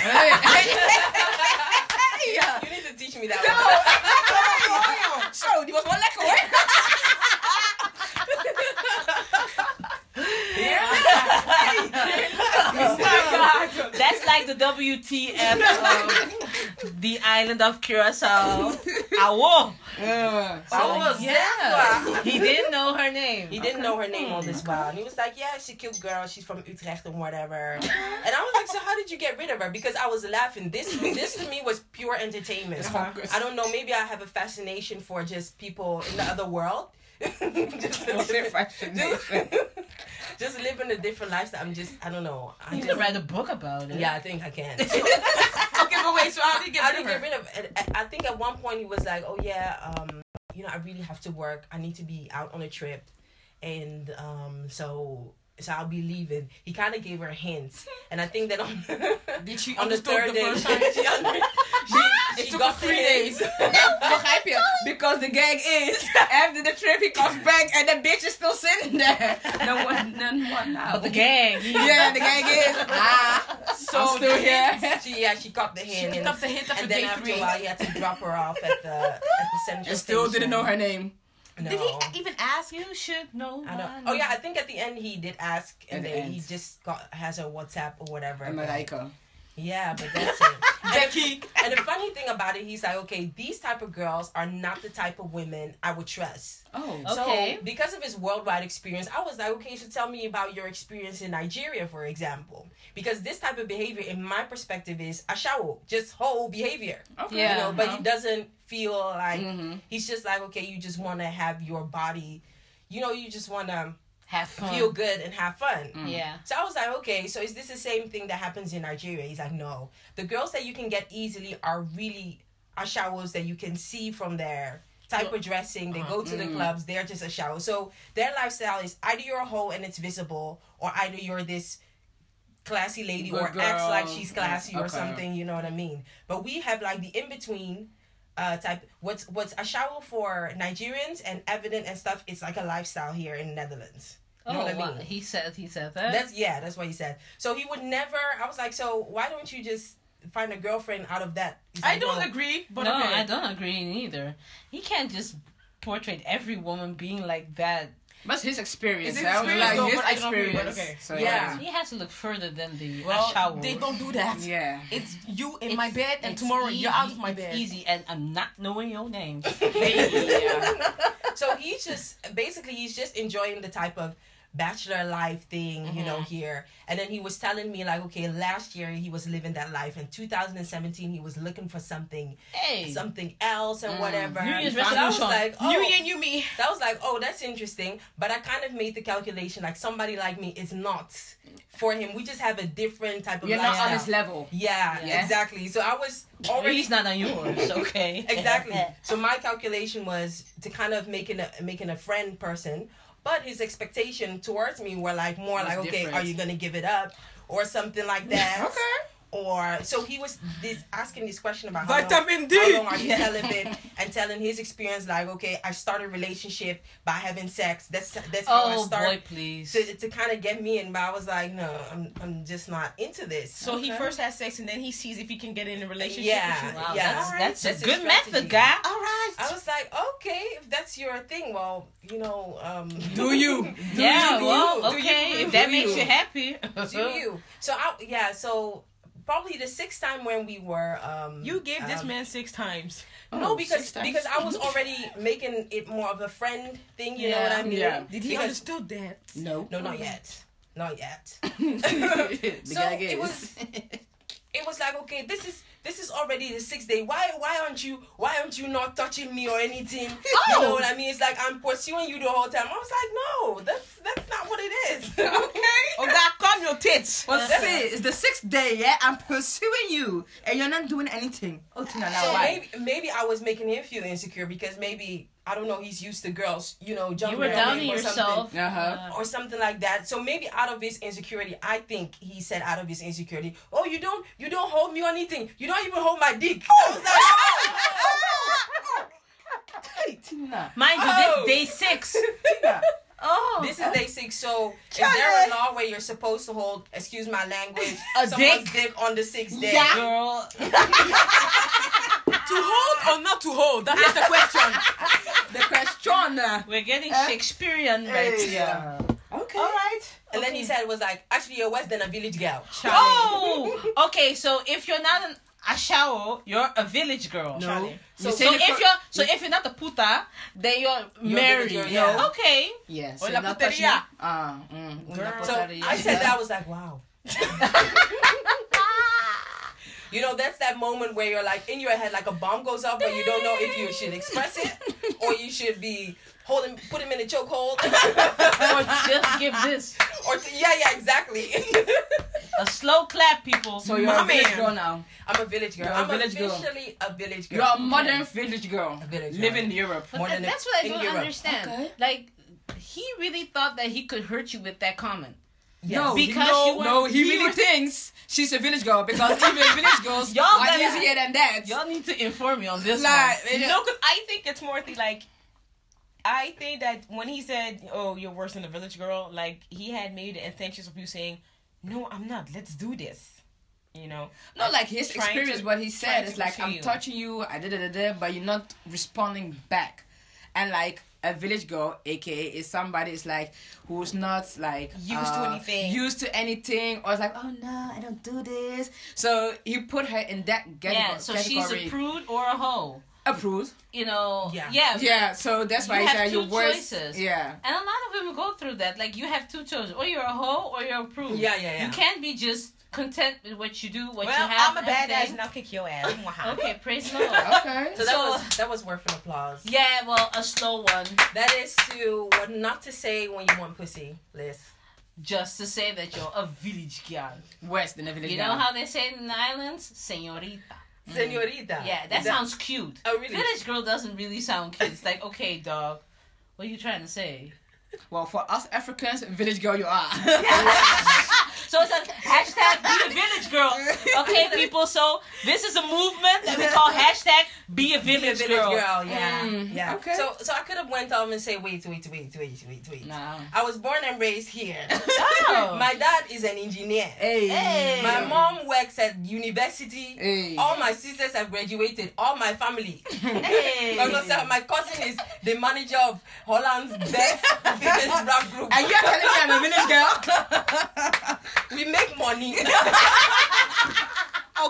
Yeah. You need to teach me that No. one. So, die was wel lekker hoor. Oh my god. That's like the WTF of the island of Curacao. Awo. Yeah. Oh, yeah. He didn't know her name. He didn't know her name all this while. And he was like, Yeah, she's a cute girl. She's from Utrecht and whatever. And I was like, So how did you get rid of her? Because I was laughing. This this to me was pure entertainment. focus. I don't know, maybe I have a fascination for just people in the other world. just, What's their fascination? just living a different lifestyle. I'm just I don't know. I You just, could write a book about it. yeah, I think I can. Okay, but wait. So how did you get I rid of didn't her? get rid of it. I think at one point he was like, "Oh yeah, um, you know, I really have to work. I need to be out on a trip, and um, so so I'll be leaving." He kind of gave her hints, and I think that on Did she on the third the day, first time? she, under, she, It took got her the three hints. Begrijp je? Because the gang is, after the trip he comes back and the bitch is still sitting there. No one, then one now? But the gang. Yeah, the gang is, ah, So I'm still the here. She yeah, she got the She hint, picked and, up the hint after and then day after three. a while, he had to drop her off at the at the central. And still station. didn't know her name. No. Did he even ask? You should know. I my don't, oh yeah, I think at the end he did ask, At and the then he just got has her WhatsApp or whatever. And but- Marijke. Yeah, but that's it. and, Becky. and the funny thing about it, he's like, okay, these type of girls are not the type of women I would trust. Oh. Okay. So because of his worldwide experience, I was like, okay, so tell me about your experience in Nigeria, for example. Because this type of behavior, in my perspective, is ashawo, just whole behavior. Okay. Yeah. You know, but uh-huh. he doesn't feel like Mhm. he's just like, okay, you just want to have your body, you know, you just want to Have fun. feel good and have fun. Mm. Yeah. So I was like, okay, so is this the same thing that happens in Nigeria? He's like, no. The girls that you can get easily are really ashawos that you can see from their type of dressing. They uh-huh. go to the mm. clubs, they're just ashawo. So their lifestyle is either you're a hoe and it's visible, or either you're this classy lady Good or acts like she's classy or Okay. something, you know what I mean? But we have like the in between uh type what's what's ashawo for Nigerians and evident and stuff, it's like a lifestyle here in the Netherlands. You know oh, what I wow. mean? he said he said that. That's yeah, that's what he said. So he would never. I was like, so why don't you just find a girlfriend out of that? He's I like, don't "No." agree, but no, okay. I don't agree either. He can't just portray every woman being like that. That's his experience. His That was experience, like though, his but I agree, but experience. okay. So, Yeah. He has to look further than the well, shower. they don't do that. Yeah. It's you in It's- my bed, and it's tomorrow you're out of my it's bed. Easy, and I'm not knowing your name. yeah. so he's just basically he's just enjoying the type of bachelor life thing, you Mm-hmm. know, here. And then he was telling me like, okay, last year he was living that life. In 2017, he was looking for something, Hey, something else and whatever. New Year's So I was like, oh, You and you me. that was like, oh, that's interesting. But I kind of made the calculation like somebody like me is not for him. We just have a different type of You're not on his level. Yeah, Yeah. exactly. So I was already he's not on yours. Okay. exactly. So my calculation was to kind of making a making a friend person, but his expectation towards me were like more like, okay, different. are you gonna give it up or something like that? Okay. Or so he was this asking this question about how long, Vitamin D. how long are you celibate and telling his experience like, okay, I started a relationship by having sex. That's that's how I Oh started boy, please. to, to kind of get me in, but I was like, no, I'm, I'm just not into this. So he first has sex, and then he sees if he can get in a relationship. Yeah. with you. Wow, Yeah. that's, Alright. that's, That's a good strategy. method, guy. All right. I was like, okay, if that's your thing, well, you know, um, Do you? Do yeah, you? well, you? okay, Do if that you? makes you happy. do you? So I, yeah, so probably the sixth time when we were, um, You gave this um, man six times. no, Oh, because times. because I was already making it more of a friend thing. You know what I mean? Yeah. Did he Because- understood that? No. No, not yet. Not yet. So it was- It was like, okay, this is this is already the sixth day. Why why aren't you why aren't you not touching me or anything? Oh! You know what I mean? It's like I'm pursuing you the whole time. I was like, no, that's that's not what it is. okay. Oh God, calm your tits. Well, see, it's the sixth day, yeah? I'm pursuing you, and you're not doing anything. Oh, So maybe maybe I was making him feel insecure because maybe I don't know he's used to girls, you know, You jumping were on downing him or yourself. something. Uh-huh. Or something like that. So maybe out of his insecurity, I think he said out of his insecurity, "Oh, you don't, you don't hold me or anything. You don't even hold my dick." I was like, Tina. Mind you, Oh. this day six. Tina. Oh, This is day six. So is there a law where you're supposed to hold, excuse my language, A someone's dick? dick on the sixth day? Yeah. girl. To hold or not to hold? That is the question. The question. uh, We're getting Eh? Shakespearean right Hey, here. yeah. Okay. All right. And then he said was like, actually, you're worse than a village girl. Oh, okay. So if you're not an ashawo, you're a village girl. No. Charlie. So- You So say if you're so if you're not a puta, then you're, married. village girl, yeah. Okay. Yes. O you're la not puteria. touching- Ah, mm, Girl. So. I said that I was like, wow. You know, that's that moment where you're like in your head, like a bomb goes off, but you don't know if you should express it or you should be holding, put him in a chokehold, or just give this or t- yeah, yeah, exactly. a slow clap, people. So you're My a village man. girl now. I'm a village girl. You're a I'm village girl. a village girl. You're a modern village girl. A village girl. Live in Europe. But more that- than that's what I don't Europe. understand. Okay. Like he really thought that he could hurt you with that comment. No, Because no, were- no, he really were- thinks she's a village girl because even village girls Y'all are gotta- easier than that. Y'all need to inform me on this Like, one. No, because I think it's more the, like. I think that when he said, "Oh, you're worse than a village girl," like he had maybe the intentions of you saying, "No, I'm not. Let's do this." You know. No, like his Trying to- experience, what he said is like, I'm you. touching you, I did it, but you're not responding back. And like a village girl, aka, is somebody is like who's not like Used to uh, anything. used to anything, or it's like, oh no, I don't do this. So he put her in that category. Yeah, so she's a prude or a hoe. approved. You know. Yeah. Yeah. Yeah, so that's why You he have said two you're worse. choices. Yeah. And a lot of women go through that. Like you have two choices: or you're a hoe or you're a prude. Yeah, yeah, yeah. You can't be just content with what you do, what well, you have. I'm a badass everything? and I'll kick your ass. Okay, praise the Lord. Okay. So that So- was that was worth an applause. Yeah, well, a slow one. That is to what not to say when you want pussy, Liz. Just to say that you're a village girl. Worse than a village. Girl. You know how they say it in the islands? Senorita. Mm. Senorita. Yeah, that sounds cute. Oh, really? Village girl doesn't really sound cute. It's like, okay, dog, what are you trying to say? Well, for us Africans, village girl you are. So it's a hashtag be a village girl. Okay, people. So this is a movement that we call hashtag be a Be a village, village girl. girl. Yeah, Mm, yeah. okay. So, so I could have went on and say, wait, wait, wait, wait, wait, wait. nah. I was born and raised here. Oh. My dad is an engineer. Hey. Hey. My mom works at university. Hey. All my sisters have graduated. All my family. Hey. My cousin- my cousin is the manager of Holland's best biggest rap group. And you're telling me I'm a village girl? we make money.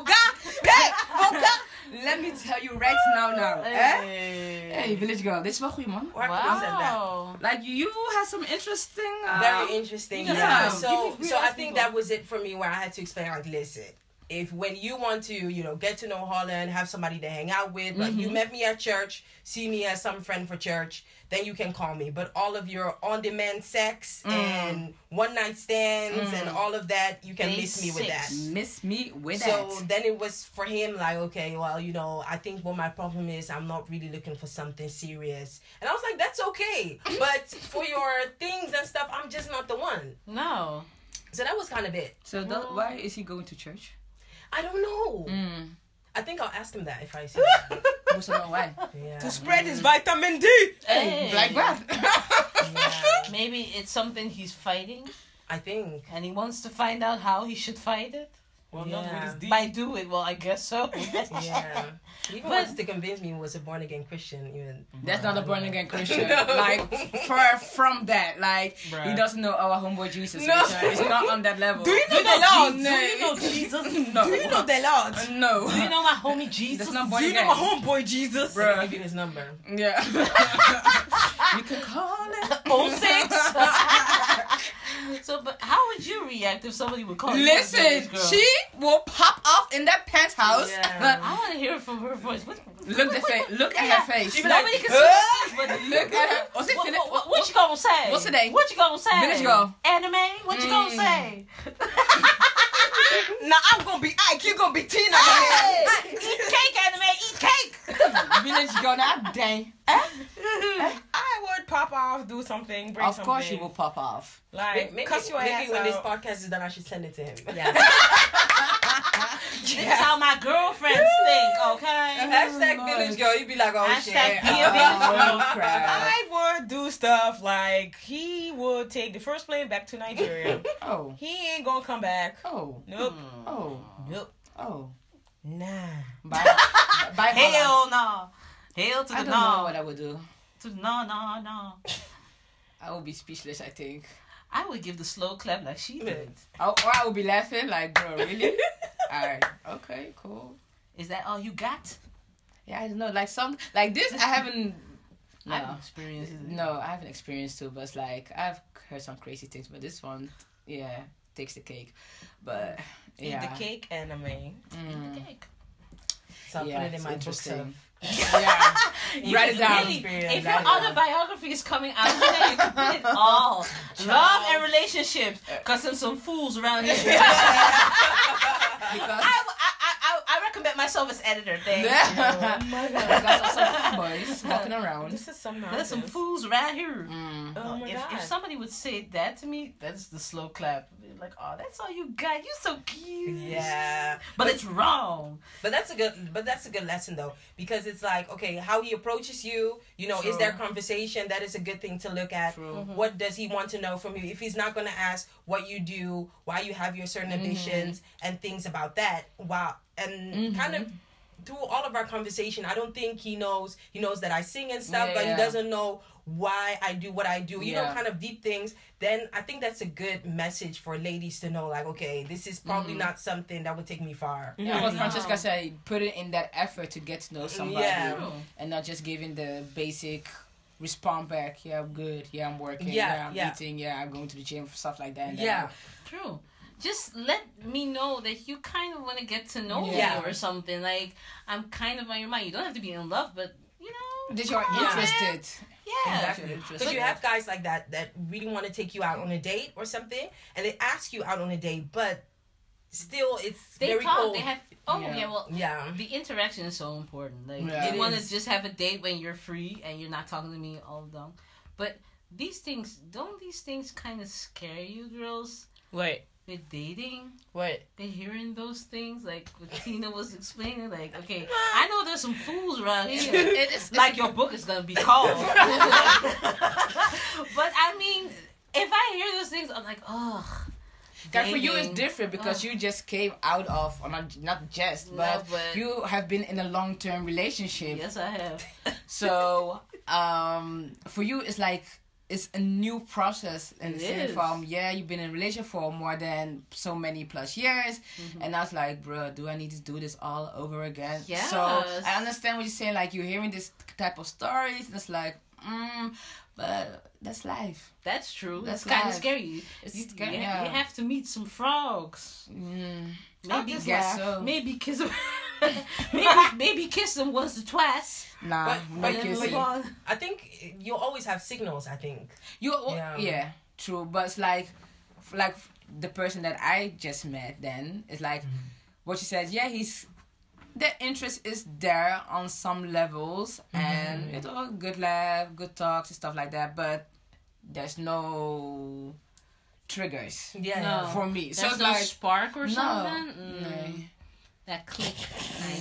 God! Hey! God! Let me tell you right now, now. Eh? Hey. Hey, village girl, dit is wel goed, man. Wow. Like you had some interesting. Uh, Very interesting. yeah. Yeah. So so I think that was it for me where I had to explain like listen. If when you want to, you know, get to know Holland, have somebody to hang out with, like you met me at church, see me as some friend for church, then you can call me. But all of your on demand sex and one night stands and all of that, you can miss me with that. Miss me with So that. then it was for him like, okay, well, you know, I think what my problem is, I'm not really looking for something serious. And I was like, that's okay. But for your things and stuff, I'm just not the one. No. So that was kind of it. So that, why is he going to church? I don't know. Mm. I think I'll ask him that if I see him. Who's know why? Yeah. To spread his vitamin D. Hey. Like that. yeah. Maybe it's something he's fighting, I think. and he wants to find out how he should fight it. Well, Yeah. not with his D. By do it, well, I guess so. Yeah. He even But- to convince me he was a born again Christian. Even. That's not a born again Christian. No. Like far from that. Like he doesn't know our homeboy Jesus. No. which, uh, It's not on that level. Do you know You the Lord? Jesus? Do you know Jesus? No. Do you know the Lord? Uh, no. Do you know my homie Jesus? That's not born Do you again. know my homeboy Jesus? I'll give you his number. Yeah. you can call it. Oh six. So, but how would you react if somebody would call you Listen, she will pop off in that penthouse. Yeah. I want to hear it from her voice. What, look the face. Look at her face. She be like, Nobody can see Look at her. What's it? what, what, what, what you gonna say? What's today? What you gonna say? Village girl. Anime? What you gonna Mm. say? Now I'm gonna be Ike. You gonna be Tina. Hey, eat cake, anime. Eat cake. Village girl, now dang. Eh? Eh? I would pop off, do something, bring Of something. course, you will pop off. Like, Maybe, cuss your maybe ass when this podcast is done, I should send it to him. This is how my girlfriends think, okay? Hashtag Oh, village girl. you'd be like, oh Hashtag shit. be a village girl. I would do stuff like he would take the first plane back to Nigeria. Oh. he ain't gonna come back. Oh. Nope. Hmm. Oh. Nope. Oh. Nah. Bye. Bye. Hell Holland. no. Hell to the I don't know what I would do. To the no, no, no. I would be speechless. I think. I would give the slow clap like she did. Oh, or I would be laughing like, bro, really? Alright. Okay. Cool. Is that all you got? Yeah, I don't know. Like some, like this, I haven't. No. I've experienced it. No, I haven't experienced too, but it's like I've heard some crazy things, but this one, yeah, takes the cake. But yeah, Eat the cake anime. Mm, Eat the Cake. So I'll yeah, put it in my interesting. Of yeah, You Write it down. Really, if your write it down. autobiography is coming out today, you can put it all. Love and relationships. Cause there's some fools around here. I, recommend myself as editor. Thank you. Oh my god. because of some boys walking around. This is some There's some fools around here. Mm. Oh my if, god. if somebody would say that to me, that's the slow clap. Like, oh, that's all you got. You're so cute. Yeah. But it's wrong. But that's a good but that's a good lesson though. Because it's like, okay, how he approaches you, you know, is there conversation? That is a good thing to look at. True. What does he want to know from you? If he's not gonna ask what you do, why you have your certain ambitions and things about that, wow and kind of mm-hmm. through all of our conversation, I don't think he knows he knows that I sing and stuff, but he doesn't know why I do what I do. You know, kind of deep things. Then I think that's a good message for ladies to know, like, okay, this is probably mm-hmm. not something that would take me far. Yeah, what No. Francesca said, put it in that effort to get to know somebody, Yeah. And not just giving the basic respond back. Yeah, I'm good. Yeah, I'm working. Yeah, Yeah, I'm yeah. eating. Yeah, I'm going to the gym. For stuff like that. And Yeah. then- True. Just let me know that you kind of want to get to know Yeah. me or something. Like I'm kind of on your mind. You don't have to be in love, but you know, That you're come on, man. interested. Yeah. Exactly. Interesting. Because you have guys like that that really want to take you out on a date or something, and they ask you out on a date, but still it's They very talk. cold. They have. Oh Yeah. yeah. Well, yeah. the interaction is so important. Like Yeah. you want to just have a date when you're free and you're not talking to me all long. But these things don't these things kind of scare you girls Wait, with dating? wait. Been hearing those things like what Tina was explaining. Like, okay, I know there's some fools around here. It is like your book is gonna be called. but I mean, if I hear those things, I'm like, oh. That for you is different because Oh. you just came out of, or not, not just, but, No, but- you have been in a long term relationship. Yes, I have. So, um, for you, it's like it's a new process in the It sense is. from yeah, you've been in a relationship for more than so many plus years, Mm-hmm. and I was like, bro, do I need to do this all over again? Yeah. So I understand what you're saying. Like you're hearing this type of stories, and it's like, mm, but that's life. That's true. That's kind of scary. It's you, scary, you, yeah. you have to meet some frogs. Mm, Maybe guess so. Maybe kiss them. maybe, maybe kiss them once or twice. Nah, But- no but and kissing. move on. I think you'll always have signals. I think. You yeah. Yeah. true, but it's like like the person that I just met then it's like what she says. yeah, he's the interest is there on some levels and it's all good laugh, good talks and stuff like that, but there's no triggers Yeah. No. for me. so There's it's no like spark or no, something. Mm, no. That click.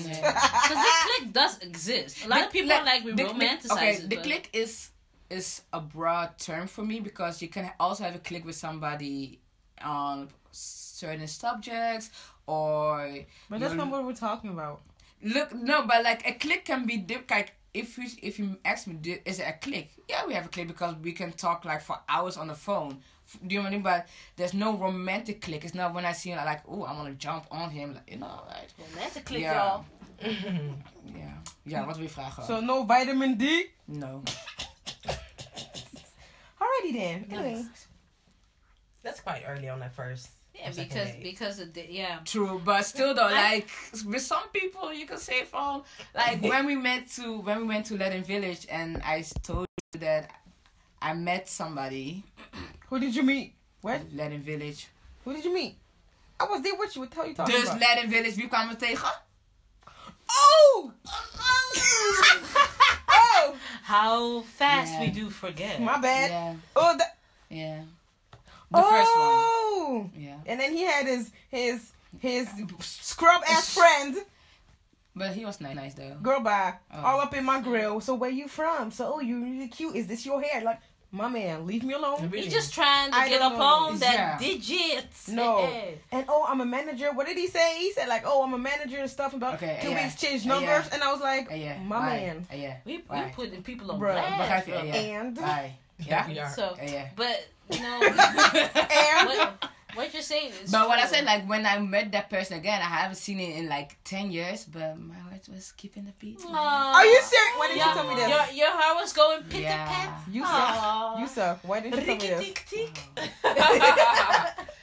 no. Because the click does exist. A lot of people The- are like we the- romanticize okay, it. the but- click is is a broad term for me because you can also have a click with somebody on certain subjects or But that's not what we're talking about. look no but like a click can be diff- like if you if you ask me is it a click yeah we have a click because we can talk like for hours on the phone F- do you know what I mean? But there's no romantic click. It's not when I see him like, oh, I want to jump on him. Like, you know, right? Romantic click, Ja. y'all. Ja. Ja, wat wil je vragen? So no vitamin D. no. Alrighty then. Anyway. That's quite early on at first. Yeah, because date. because of the yeah. True, but still though, I- like with some people, you can say from like when we met to when we went to Latin Village, and I told you that I met somebody Who did you meet? What? at Latin Village. Who did you meet? I was there with you. What the hell you talking Dus about? Latin Village, wie kwamen we tegen? oh! Oh! oh! How fast Yeah. we do forget. My bad. Yeah, Oh, that. yeah. The first oh! one. oh! Yeah, And then he had his his his scrub ass friend, but he was nice, nice though. girl by Oh. all up in my grill. So where you from? So oh, you really cute. Is this your hair? Like my man, leave me alone. Really? He's just trying to I get don't up know. on that Yeah. digits. No. Hey. And oh, I'm a manager. What did he say? He said like, oh, I'm a manager and stuff. About Okay, can yeah. we exchange Yeah. numbers? And I was like, Uh, yeah, my why? man. Uh, yeah, We we putting people on Bruh. blast. Begrijp je? Yeah. And Why? Yeah, Yeah, we are. So, Uh, yeah. but you know, and what, what you're saying is. But what I said, like when I met that person again, I haven't seen it in like ten years, but my heart was keeping the beat. Aw. are you serious? Why didn't Your, you tell me this? your, your heart was going pit Yeah. pat. You suck. You suck. Why didn't you tell me this? Tick tick.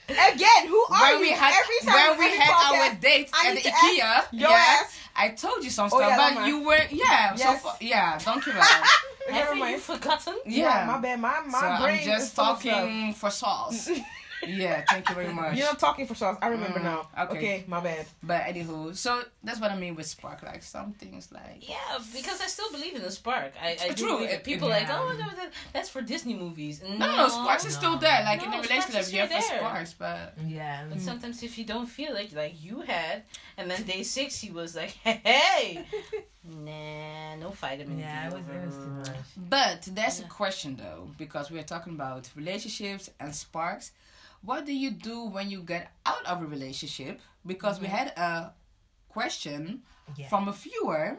Again, who are when you? we had Every time when on we had podcast, our date at the IKEA, ask your yeah, ass. I told you some Oh, stuff, yeah, but Lama. you were yeah, Yes. so far, yeah, dankjewel. Never Have you mind. forgotten? yeah, my bad. My my so brain I'm just is full of stuff. talking for sauce. yeah, thank you very much. You're not talking for sauce. I remember Mm, now. okay. Okay. my bad. But anywho, so that's what I mean with spark. Like some things, like Yeah, because I still believe in the spark. I, I do True, believe it- people it- like, oh, no, that, that's for Disney movies. No, no, no, sparks is still there. Like in the relationship, is you have still the there. sparks, but Yeah. But sometimes if you don't feel like like you had, and then day six he was like, hey, nah, no vitamin Yeah, it D was, over it was too much. But there's Yeah. a question though, because we're talking about relationships and sparks. What do you do when you get out of a relationship? Because we had a question Yeah. from a viewer,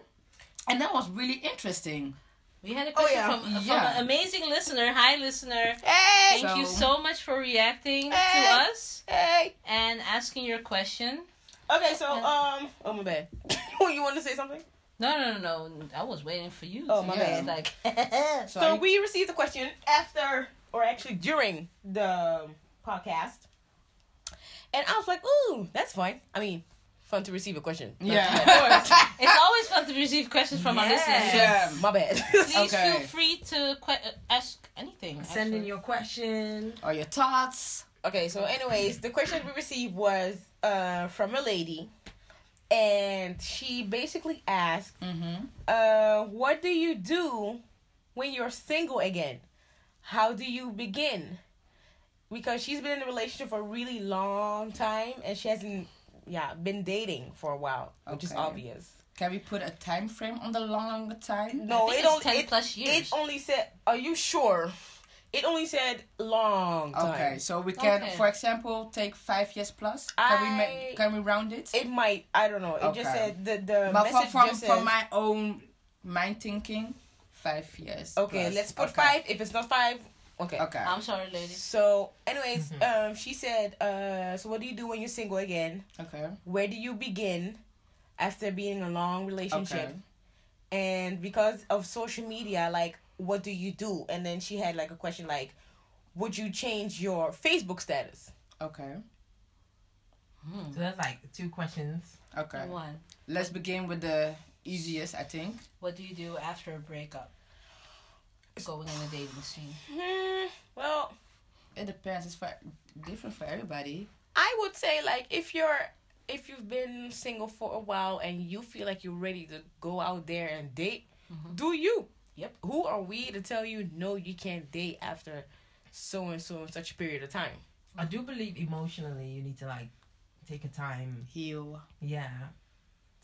and that was really interesting. We had a Oh, question yeah. from, from an amazing listener. Hi, listener. Hey, Thank you So- so much for reacting Hey. to us hey. and asking your question. Okay, so um, oh my bad. you want to say something? No, no, no, no. I was waiting for you. Oh, my just bad. Like, So, So we received a question after, or actually during the podcast, And I was like, ooh, that's fine. I mean, fun to receive a question. Not Yeah. too bad. It's always fun to receive questions from our listeners. Yeah. My bad. Please Okay. feel free to que- uh, ask anything. Send in your question. Or your thoughts. okay, so anyways, the question we received was uh from a lady. And she basically asked, Mm-hmm. uh, what do you do when you're single again? How do you begin? Because she's been in a relationship for a really long time and she hasn't yeah, been dating for a while, which is obvious. Can we put a time frame on the long time? No, it it's only 10 it, plus years. It only said. Are you sure? It only said long time. Okay, so we can, Okay. for example, take five years plus. Can we I- make? Can we round it? It might. I don't know. It just said the the but message from just from says. my own mind thinking, five years. okay, plus. let's put Okay. five. If it's not five, okay. Okay. I'm sorry, lady. So, anyways, um, she said, uh, so what do you do when you're single again? okay. Where do you begin after being in a long relationship? Okay. And because of social media, like, what do you do? And then she had like a question like, would you change your Facebook status? Okay. So that's like two questions. Okay. One. Let's begin with the easiest, I think. What do you do after a breakup? Going on a dating scene. Hmm. Well, It depends. It's for different for everybody. I would say like if you're if you've been single for a while and you feel like you're ready to go out there and date, do you? Yep. Who are we to tell you no you can't date after so and so and such a period of time? I do believe emotionally you need to like take a time, Heal. yeah,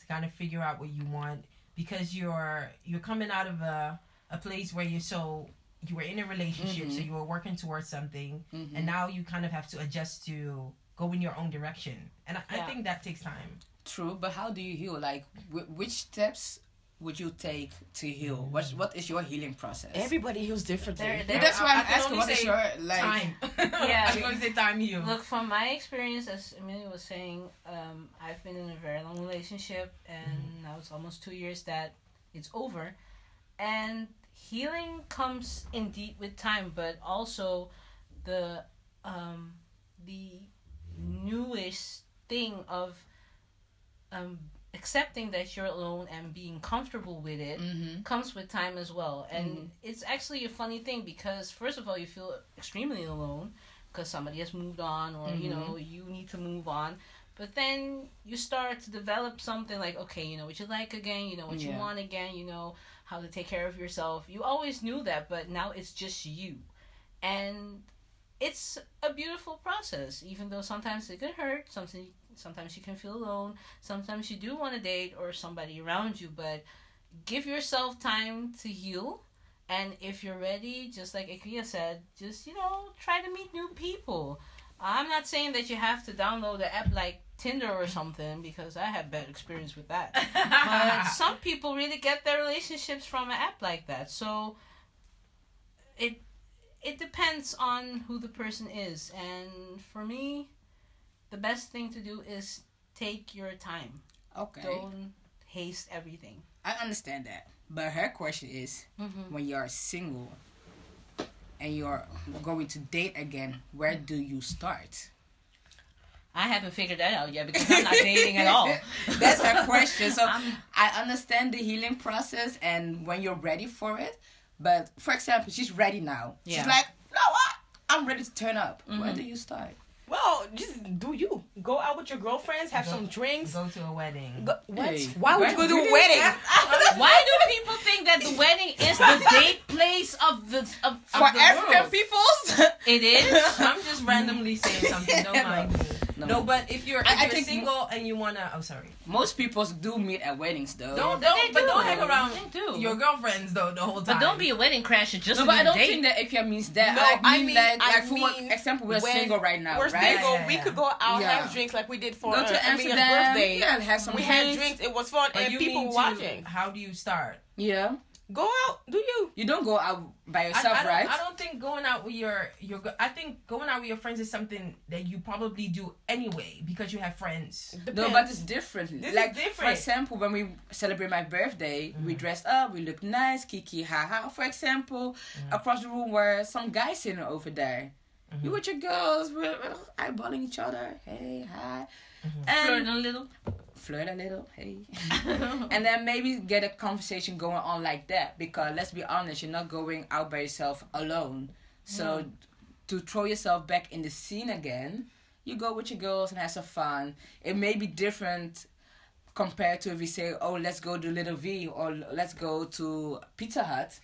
to kind of figure out what you want because you're you're coming out of a a place where you're so you were in a relationship, so you were working towards something, Mhm. and now you kind of have to adjust to go in your own direction, and I, I think that takes time. True, but how do you heal? Like, wh- which steps would you take to heal? What What is your healing process? Everybody heals differently. There- there- that's why I- I'm I can asking. only What is say your like? time. Yeah. I'm going to say time heal. Look, from my experience, as Emelia was saying, um, I've been in a very long relationship, and now it's almost two years that it's over. And healing comes indeed with time, but also the um, the newest thing of um, accepting that you're alone and being comfortable with it Mm-hmm. comes with time as well. And Mhm. it's actually a funny thing because first of all, you feel extremely alone because somebody has moved on or you know you need to move on. But then you start to develop something like okay, you know what you like again, you know what you want again, you know how to take care of yourself. You always knew that, but now it's just you. And it's a beautiful process, even though sometimes it can hurt. Something sometimes you can feel alone. Sometimes you do want to date or somebody around you, but give yourself time to heal. And if you're ready, just like Ikea said, just you know try to meet new people. I'm not saying that you have to download the app like Tinder or something because I had bad experience with that. But some people really get their relationships from an app like that. So it it depends on who the person is. And for me, the best thing to do is take your time. Okay. Don't haste everything. I understand that, but her question is: Mm-hmm. when you're single and you're going to date again, where do you start? I haven't figured that out yet because I'm not dating at all. That's her question. So I'm- I understand the healing process and when you're ready for it. But for example, she's ready now. Yeah. She's like, no, what? I'm ready to turn up. Where Mhm. do you start? Well, just do you go out with your girlfriends, have Go- some drinks. Go to a wedding. Go, what? Hey, Why would you go to a wedding? Why do people think that the wedding is the date place of the of, of For the African world? peoples? It is. I'm just randomly saying something. Don't mind me. No. No, but if you're if I- I you're think- single and you wanna, oh sorry, Most people do meet at weddings though. don't They don't but do. don't hang around They do. your girlfriends though the whole time. But don't be a wedding crasher just No, to but be I a don't date. think that Ikea means that. No, I, like, I mean, mean- like, I like for what mean example, we're single right now, We're right? single. Yeah, We could go out yeah. have drinks like we did for Go to Emelia's Amsterdam. birthday. Yeah, have some We had drinks. drinks. It was fun, But and people mean were to- watching. How do you start? Yeah. Go out. Do you? You don't go out by yourself, I don't, right? I don't think going out with your your. I think going out with your friends is something that you probably do anyway because you have friends. No, but it's different. This is like for example, when we celebrate my birthday, we mm-hmm. dress up, we look nice, kiki haha. For example, mm-hmm. across the room were some guys sitting over there. You mm-hmm. with your girls, we're we're eyeballing each other. Hey, hi. Flirt And a little. Flirt a little, hey. and then maybe get a conversation going on like that. Because let's be honest, you're not going out by yourself alone. So to throw yourself back in the scene again, you go with your girls and have some fun. It may be different compared to if you say, "Oh, let's go to Little V" or "Let's go to Pizza Hut."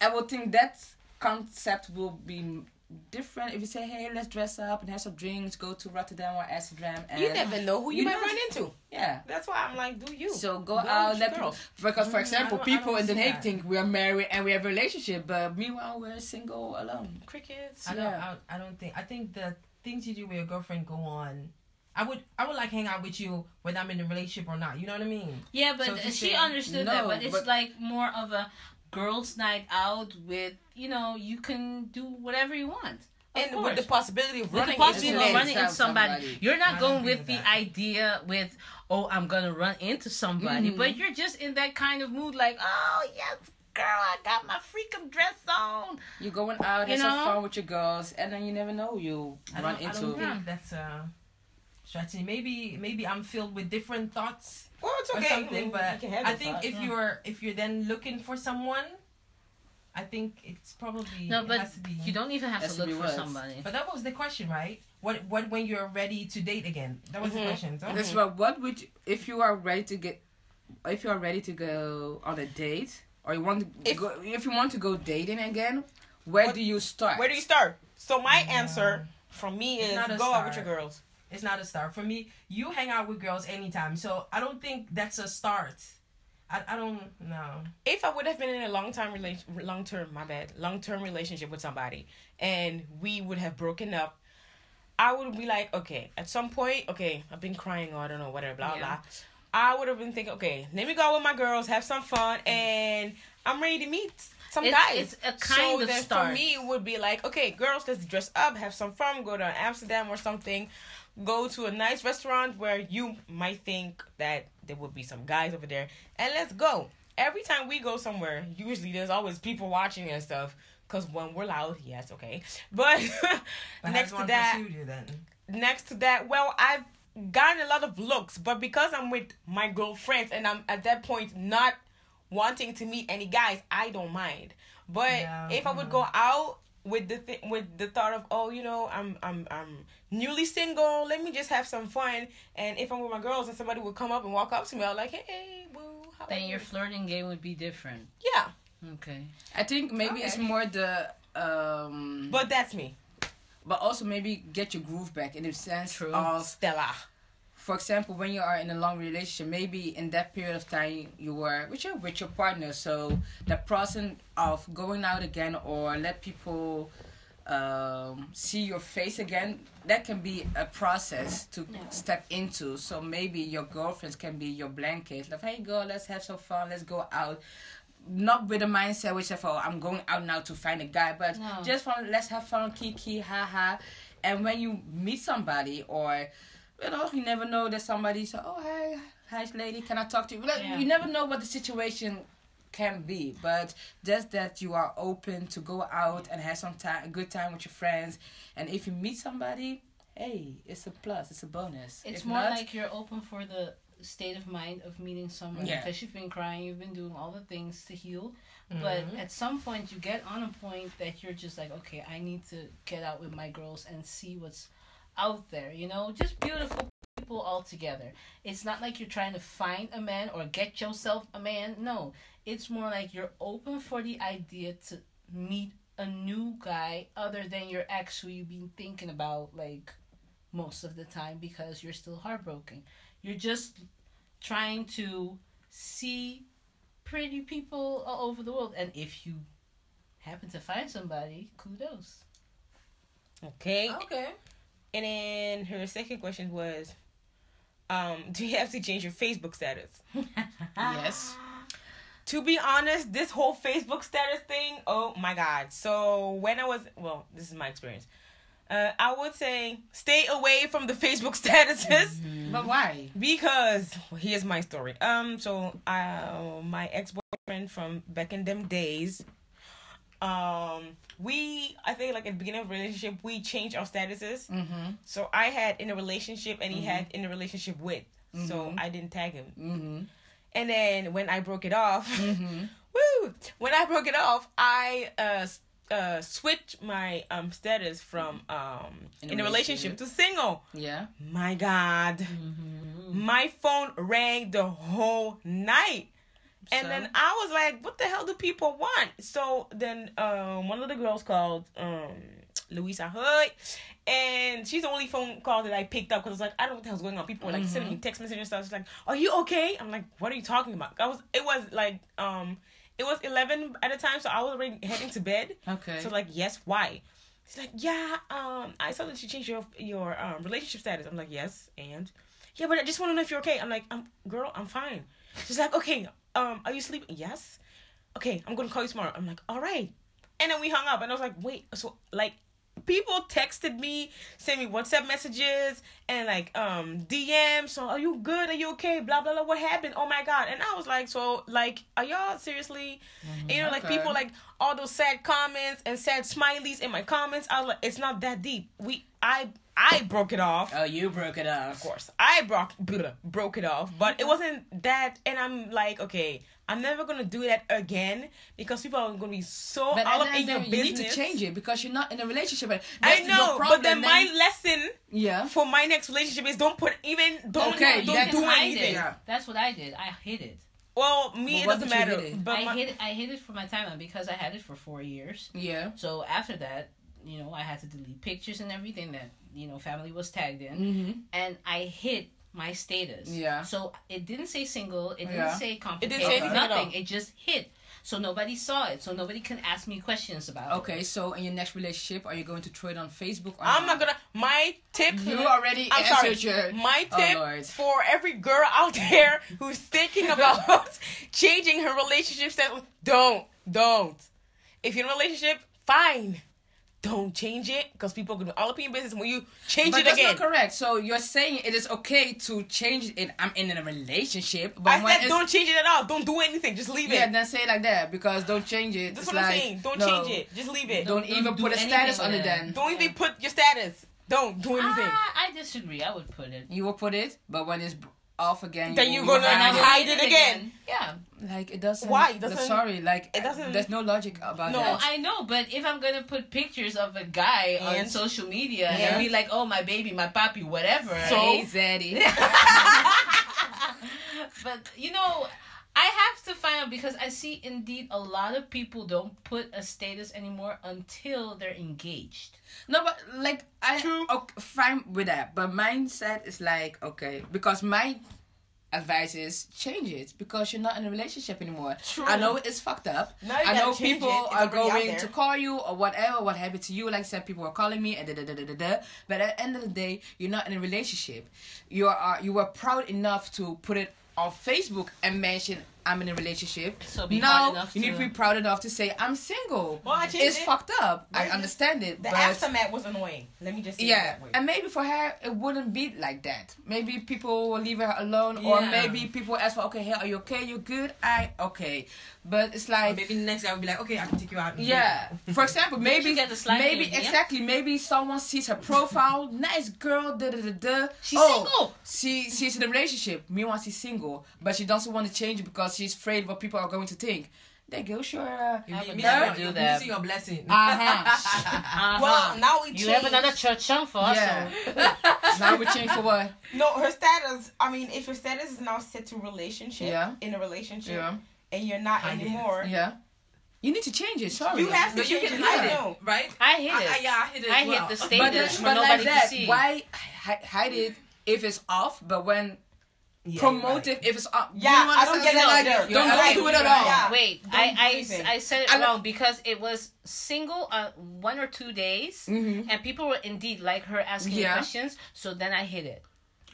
I would think that concept will be different if you say, "Hey, let's dress up and have some drinks, go to Rotterdam or Amsterdam." And You never know who you, You might know- run into. Yeah. That's why I'm like, do you? So go, Go out, with let your people, because for Mm, example, people in The see Hague that. think we are married and we have a relationship, but meanwhile we're single alone. crickets. I don't. Yeah. I, I don't think. I think the things you do with your girlfriend go on. I would. I would like hang out with you whether I'm in a relationship or not. You know what I mean? Yeah, but So she say- understood that. But it's but- like more of a girls' night out with you know you can do whatever you want. Of and course. with the possibility of With the running possibility into of running into somebody. somebody. You're not I going with with the that. idea with, oh, I'm gonna run into somebody, Mhm. but you're just in that kind of mood, like, oh yes, girl, I got my freakum dress on. You're going out, You have some fun with your girls, and then you never know who you I run don't, I into. don't think that's a strategy. Maybe maybe I'm filled with different thoughts Well, it's or okay. something. You But can I think thoughts. if you're if you're then looking for someone, I think it's probably No, it but has to be. you don't even have to to look for words. somebody. But that was the question, right? What what when you're ready to date again? That was Mhm. the question. So? That's what. What would you, if you are ready to get, if you are ready to go on a date, or you want to If- go, if you want to go dating again, where What- do you start? Where do you start? So my Yeah. answer from me is not a go out with your girls. It's not a start for me. You hang out with girls anytime, so I don't think that's a start. I, I don't know. If I would have been in a long time relation, long term, my bad, long term relationship with somebody, and we would have broken up, I would be like, okay, at some point, okay, I've been crying, or I don't know, whatever, blah Yeah. blah. I would have been thinking, okay, let me go out with my girls, have some fun, and I'm ready to meet some It's- guys. it's a kind so of start. for me, it would be like, okay, girls, let's dress up, have some fun, go to Amsterdam or something, go to a nice restaurant where you might think that there would be some guys over there, and let's go. Every time we go somewhere, usually there's always people watching and stuff. Cause when we're loud, yes, okay. But But next to that, next to that, well, I've gotten a lot of looks, but because I'm with my girlfriends and I'm at that point not wanting to meet any guys, I don't mind. But Yeah, if I would go out with the th- with the thought of oh you know I'm I'm I'm newly single let me just have some fun and if I'm with my girls and somebody would come up and walk up to me I'm like hey boo how are Then your flirting game would be different. yeah Okay. I think maybe it's more the um, but that's me but also maybe get your groove back in the sense True. of Stella for example, when you are in a long relationship, maybe in that period of time you were with your with your partner, so the process of going out again or let people um, see your face again, that can be a process to Yeah. step into. So maybe your girlfriends can be your blanket. Like, hey girl, let's have some fun, let's go out. Not with a mindset which of oh I'm going out now to find a guy, but No. just fun. Let's have fun, kiki, ha ha. And when you meet somebody or you know, you never know that somebody say, "Oh, hey, hi, lady, can I talk to you?" Like, Yeah. You never know what the situation can be, but just that you are open to go out and have some time, a good time with your friends, and if you meet somebody, hey, it's a plus, it's a bonus. It's If more not, like you're open for the state of mind of meeting someone Yeah. because you've been crying, you've been doing all the things to heal. But Mhm. at some point, you get on a point that you're just like, okay, I need to get out with my girls and see what's out there. You know, just beautiful people all together. It's not like you're trying to find a man or get yourself a man. No, it's more like you're open for the idea to meet a new guy other than your ex who you've been thinking about like most of the time because you're still heartbroken. You're just trying to see pretty people all over the world and if you happen to find somebody, kudos. okay Okay. And then her second question was um do you have to change your Facebook status yes, to be honest, this whole Facebook status thing, oh my god. So when I was well, this is my experience. Uh, I would say stay away from the Facebook statuses but why? because well, here's my story. Um, so uh, my ex boyfriend from back in them days, um we I think like at the beginning of relationship we change our statuses. Mm-hmm. So I had in a relationship and he had in a relationship with. So Mhm. I didn't tag him. Mm-hmm. And then when I broke it off, Mm-hmm. woo! When I broke it off, I uh uh switched my um status from um In in, a a relationship to single. Yeah. My God, my phone rang the whole night. And So? then I was like, what the hell do people want? So then um, one of the girls called um, Louisa Hood. And she's the only phone call that I picked up because I was like, I don't know what the hell's going on. People were like sending me text messages and stuff. She's like, Are you okay? I'm like, What are you talking about? I was it was like um it was eleven at the time, so I was already heading to bed. Okay. So like, yes, why? She's like, yeah, um, I saw that you changed your your um relationship status. I'm like, yes, and yeah, but I just want to know if you're okay. I'm like, I'm girl, I'm fine. She's like, okay, um, are you sleeping? Yes. Okay, I'm gonna call you tomorrow. I'm like, all right. And then we hung up, and I was like, wait, so like. People texted me, sent me WhatsApp messages and like um DMs. So are you good? Are you okay? Blah blah blah. What happened? Oh my god! And I was like, so like, are y'all seriously? And, you know, like Okay. people like all those sad comments and sad smileys in my comments. I was like, it's not that deep. We, I, I broke it off. oh, you broke it off. Of course, I broke broke it off, but it wasn't that. And I'm like, okay, I'm never gonna do that again because people are gonna be so But all up in your then you business. need to change it because you're not in a relationship. and I that's your know, but problem, then my lesson yeah. for my next relationship is don't put even don't Okay, don't that- do anything. Yeah. That's what I did. I hid it. Well, me But it what doesn't matter. hid it? But I my, hid. I hid it for my timeline because I had it for four years. Yeah. So after that, you know, I had to delete pictures and everything that you know family was tagged in, Mm-hmm. and I hid my status. Yeah. So it didn't say single. It didn't Yeah. say complicated. say anything at all. nothing. It just hit. So nobody saw it. So nobody can ask me questions about it. Okay, so in your next relationship, are you going to throw it on Facebook? Or I'm not gonna. My tip. You already I'm sorry. answered your. My Oh, tip Lord. for every girl out there who's thinking about changing her relationship status: don't, don't. If you're in a relationship, fine. Don't change it because people are gonna all up in your business when you change But it that's again. not correct. So you're saying it is okay to change it. I'm in a relationship, but I when said don't change it at all. Don't do anything. Just leave yeah, it. Yeah, then say it like that because don't change it. That's It's what I'm saying. Don't no, change it. Just leave it. Don't, Don't- even don't do put a status on it. it. Then Don't even put your status. Don't do anything. Ah, I disagree. I would put it. you will put it, but when it's off again, Then you you will gonna hide it. hide it again. Yeah. Like it doesn't. Why? It doesn't- Sorry, like it doesn't- There's no logic about No, No, that. I know, but if I'm gonna put pictures of a guy on social media Yeah. and be like, "Oh, my baby, my papi, whatever," So? hey, Zaddy. but you know, I have to find out because I see indeed a lot of people don't put a status anymore until they're engaged. No, but like I True. okay, fine with that. But mindset is like okay because my advice is change it because you're not in a relationship anymore. True. I know it's fucked up. Now you I know gotta change people it. It's are already out going to call you or whatever. What happened to you? Like I said, people are calling me and da da da da da da. But at the end of the day, you're not in a relationship. You are you were proud enough to put it on Facebook and mention I'm in a relationship. So be now proud enough you need to- to be proud enough to say I'm single. Well, I changed it's it. fucked up. I understand it. The but aftermath was annoying. Let me just say yeah, that way. and maybe for her it wouldn't be like that. Maybe people will leave her alone, or maybe people ask for, okay, hey, are you okay? You good? I okay, but it's like. Maybe the next guy will be like, okay, I can take you out. Yeah. For example, maybe get the slide maybe in, yeah? exactly maybe someone sees her profile, nice girl, da da da da. She's oh, single. She she's in a relationship. Meanwhile, she's single, but she doesn't want to change because she's afraid what people are going to think. That girl, sure. Uh, You I me never to- do you're that. missing your blessing. uh-huh. Well, now we You have another church song for us. yeah. so- now we change for what? No, her status. I mean, if your status is now set to relationship, Yeah. in a relationship, Yeah. and you're not Hide it. anymore, Yeah. You need to change it. Sorry. you have to No, you change can it. hide I it, know. right? I hit I, it. I, yeah, I hit it. I as hit well. the status then, for but nobody like to that, see. why hide it if it's off, but when Yeah, promote you're it if it's on? Yeah, You know I don't get it Like, either. Don't, You're don't right, do it at all. Yeah. Wait, Don't I I, anything. I said it I know- wrong because it was single on one or two days, Mhm. and people were indeed like her asking Yeah. questions. So then I hit it.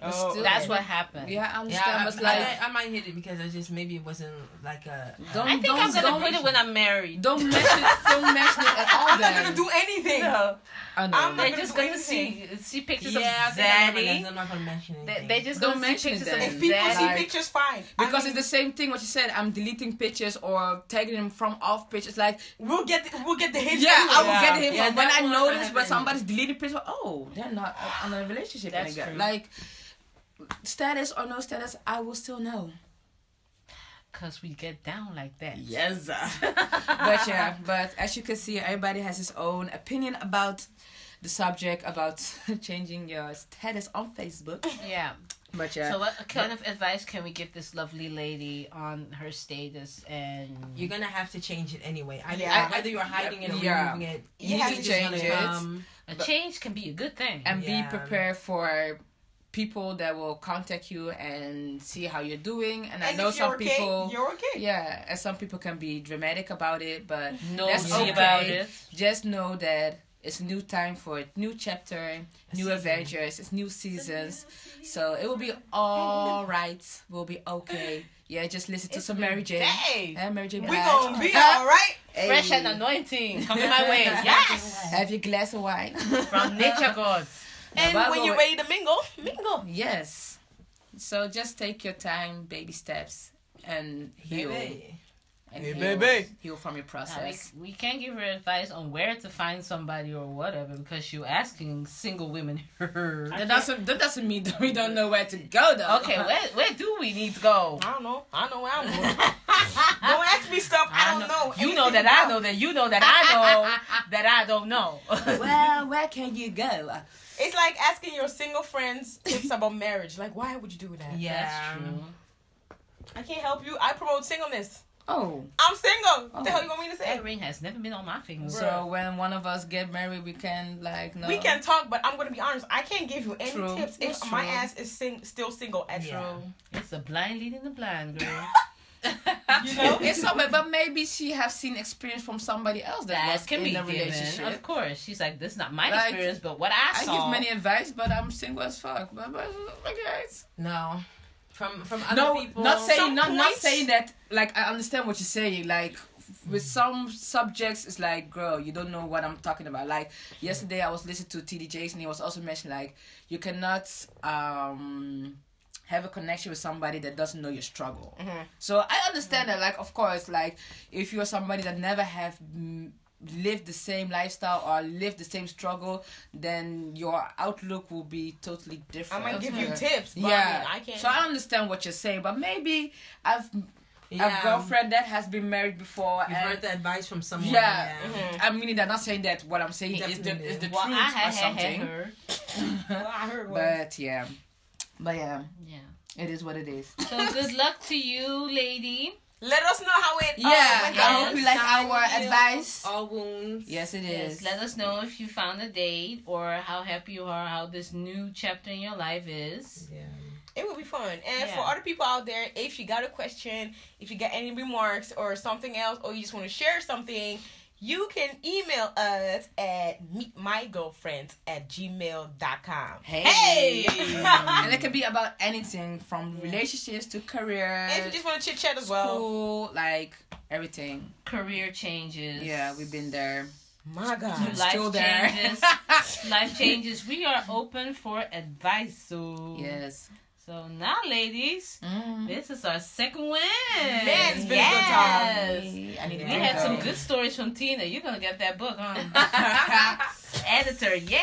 Oh, still- That's what happened. Yeah, I Yeah, understand. I, but it's I, I, might hit it because I just maybe it wasn't like a. don't, I think don't, I'm gonna don't, put it when I'm married. don't mention it. Don't mention it at all. I'm not gonna do anything. No, I know. I'm not they're gonna just do gonna see anything. see pictures Yeah, I of think I remember Zaddy. this. I'm not gonna mention They, anything. they just Don't gonna see mention it pictures then. of If people see pictures, fine. because I mean, it's the same thing what you said. I'm deleting pictures or tagging them from off pictures. Like, we'll get the, we'll get the hint. yeah, I will anyway. get him Yeah, when I notice when somebody's deleting pictures. Oh, they're not on a relationship That's true. Like, status or no status, I will still know. Cause we get down like that. Yes. but yeah, but as you can see, everybody has his own opinion about the subject about changing your status on Facebook. Yeah. But yeah, So what kind of advice can we give this lovely lady on her status and You're gonna have to change it anyway. Either, Yeah. either you're hiding it or Yeah. removing it. You have to change gonna it. come- a change can be a good thing. and Yeah. be prepared for people that will contact you and see how you're doing. And, I know if some you're okay, people. you're okay. yeah, and some people can be dramatic about it, but no that's okay. about it. just know that it's a new time for a new chapter, new season. adventures, it's new seasons. So it will be all right. We'll be okay. Yeah, just listen to some Mary J. Hey, Yeah, Mary J. we Blige. gonna be all right. Hey. Fresh and anointing coming my way. Yes. Have your glass of wine. From nature gods. And Now, when you're ready to mingle, mingle. Yes. So just take your time, baby steps, and heal. Baby. And Hey, heal, baby. heal from your Now, process. we, we can't give her advice on where to find somebody or whatever because you're asking single women. That doesn't that doesn't mean that we don't know where to go though. okay, where where do we need to go? I don't know. I know where I'm going. don't ask me stuff I, don't know. You know that I know that you know that I know that I don't know. well, where can you go? It's like asking your single friends tips about marriage. Like, why would you do that? Yeah. That's true. I can't help you. I promote singleness. Oh, I'm single. What the Oh. hell you want me to say? That ring has never been on my finger. so when one of us get married, we can like no. We can talk, but I'm gonna be honest. I can't give you any True. tips if That's my true. ass is sing- still single at Yeah. true. It's a blind leading the blind, girl. You know? It's so bad, but maybe she has seen experience from somebody else that, that was can in be a given. relationship. Of course, she's like, this is not my Like, experience, but what I I saw. give many advice, but I'm single as fuck. But, but okay. No. From from other no, people. not saying Some not not saying that. Like I understand what you're saying. Like with some subjects, it's like, girl, you don't know what I'm talking about. Like yesterday, I was listening to TD Jakes, and he was also mentioning like you cannot um have a connection with somebody that doesn't know your struggle. Mm-hmm. So I understand that. Like of course, like if you're somebody that never have. lived the same lifestyle or lived the same struggle then your outlook will be totally different. I might give you tips, but yeah, I, mean, I can't. So I understand what you're saying, but maybe I've yeah. a girlfriend that has been married before, You've and heard the advice from someone. yeah. Mm-hmm. I mean, I'm not saying that what I'm saying is the, is the well, truth I or had, had, something. had her. Well, I heard one. But yeah, but yeah, Yeah. it is what it is. So good luck to you, lady. Let us know how it. Yeah, uh, went I hope you like Time our heals advice. All wounds. Yes, it Yes, is. let us know if you found a date or how happy you are, how this new chapter in your life is. Yeah. It will be fun. And Yeah. for other people out there, if you got a question, if you got any remarks or something else, or you just want to share something, you can email us at meetmygirlfriends at gmail.com. Hey. Hey! and it can be about anything from relationships to career, And if you just want to chit chat as well. school, like everything. Career changes. Yeah, we've been there. My God. Life Still there. changes. Life changes. We are open for advice. So Yes. So now, ladies, Mm. this is our second win. Man, it's been a good time. Yes. We had some good stories from Tina. You're gonna get that book, huh? Editor, yes.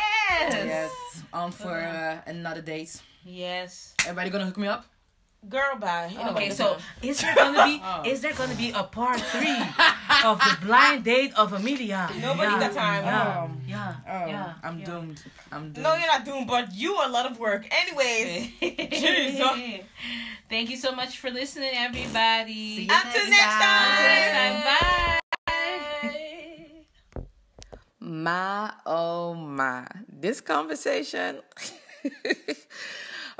Yes, on for uh, another date. Yes. Everybody gonna hook me up? Girl, bye. Okay, so is there gonna be Oh. is there gonna be a part three of the blind date of Emelia? Nobody got time. Yeah, Um, yeah, Oh, yeah. I'm yeah. doomed. I'm doomed. No, you're not doomed, but you a lot of work. Anyways, Jesus. Thank you so much for listening, everybody. See you Until next next time. Until next time, bye. My oh my, this conversation.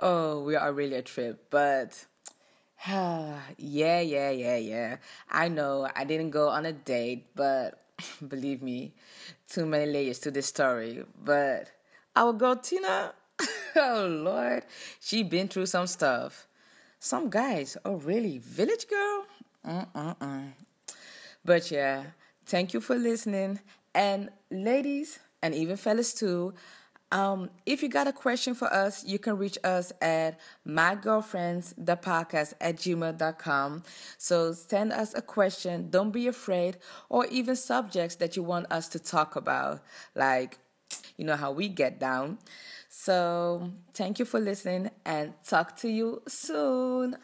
Oh, we are really a trip, but yeah, yeah, yeah, yeah. I know I didn't go on a date, but believe me, too many layers to this story. But our girl Tina, oh Lord, she been through some stuff. Some guys, oh really, village girl? Mm-mm-mm. But yeah, thank you for listening. And ladies, and even fellas too, um, if you got a question for us, you can reach us at mygirlfriendsthepodcast at gmail.com. So send us a question, don't be afraid, or even subjects that you want us to talk about, like, you know, how we get down. So thank you for listening and talk to you soon.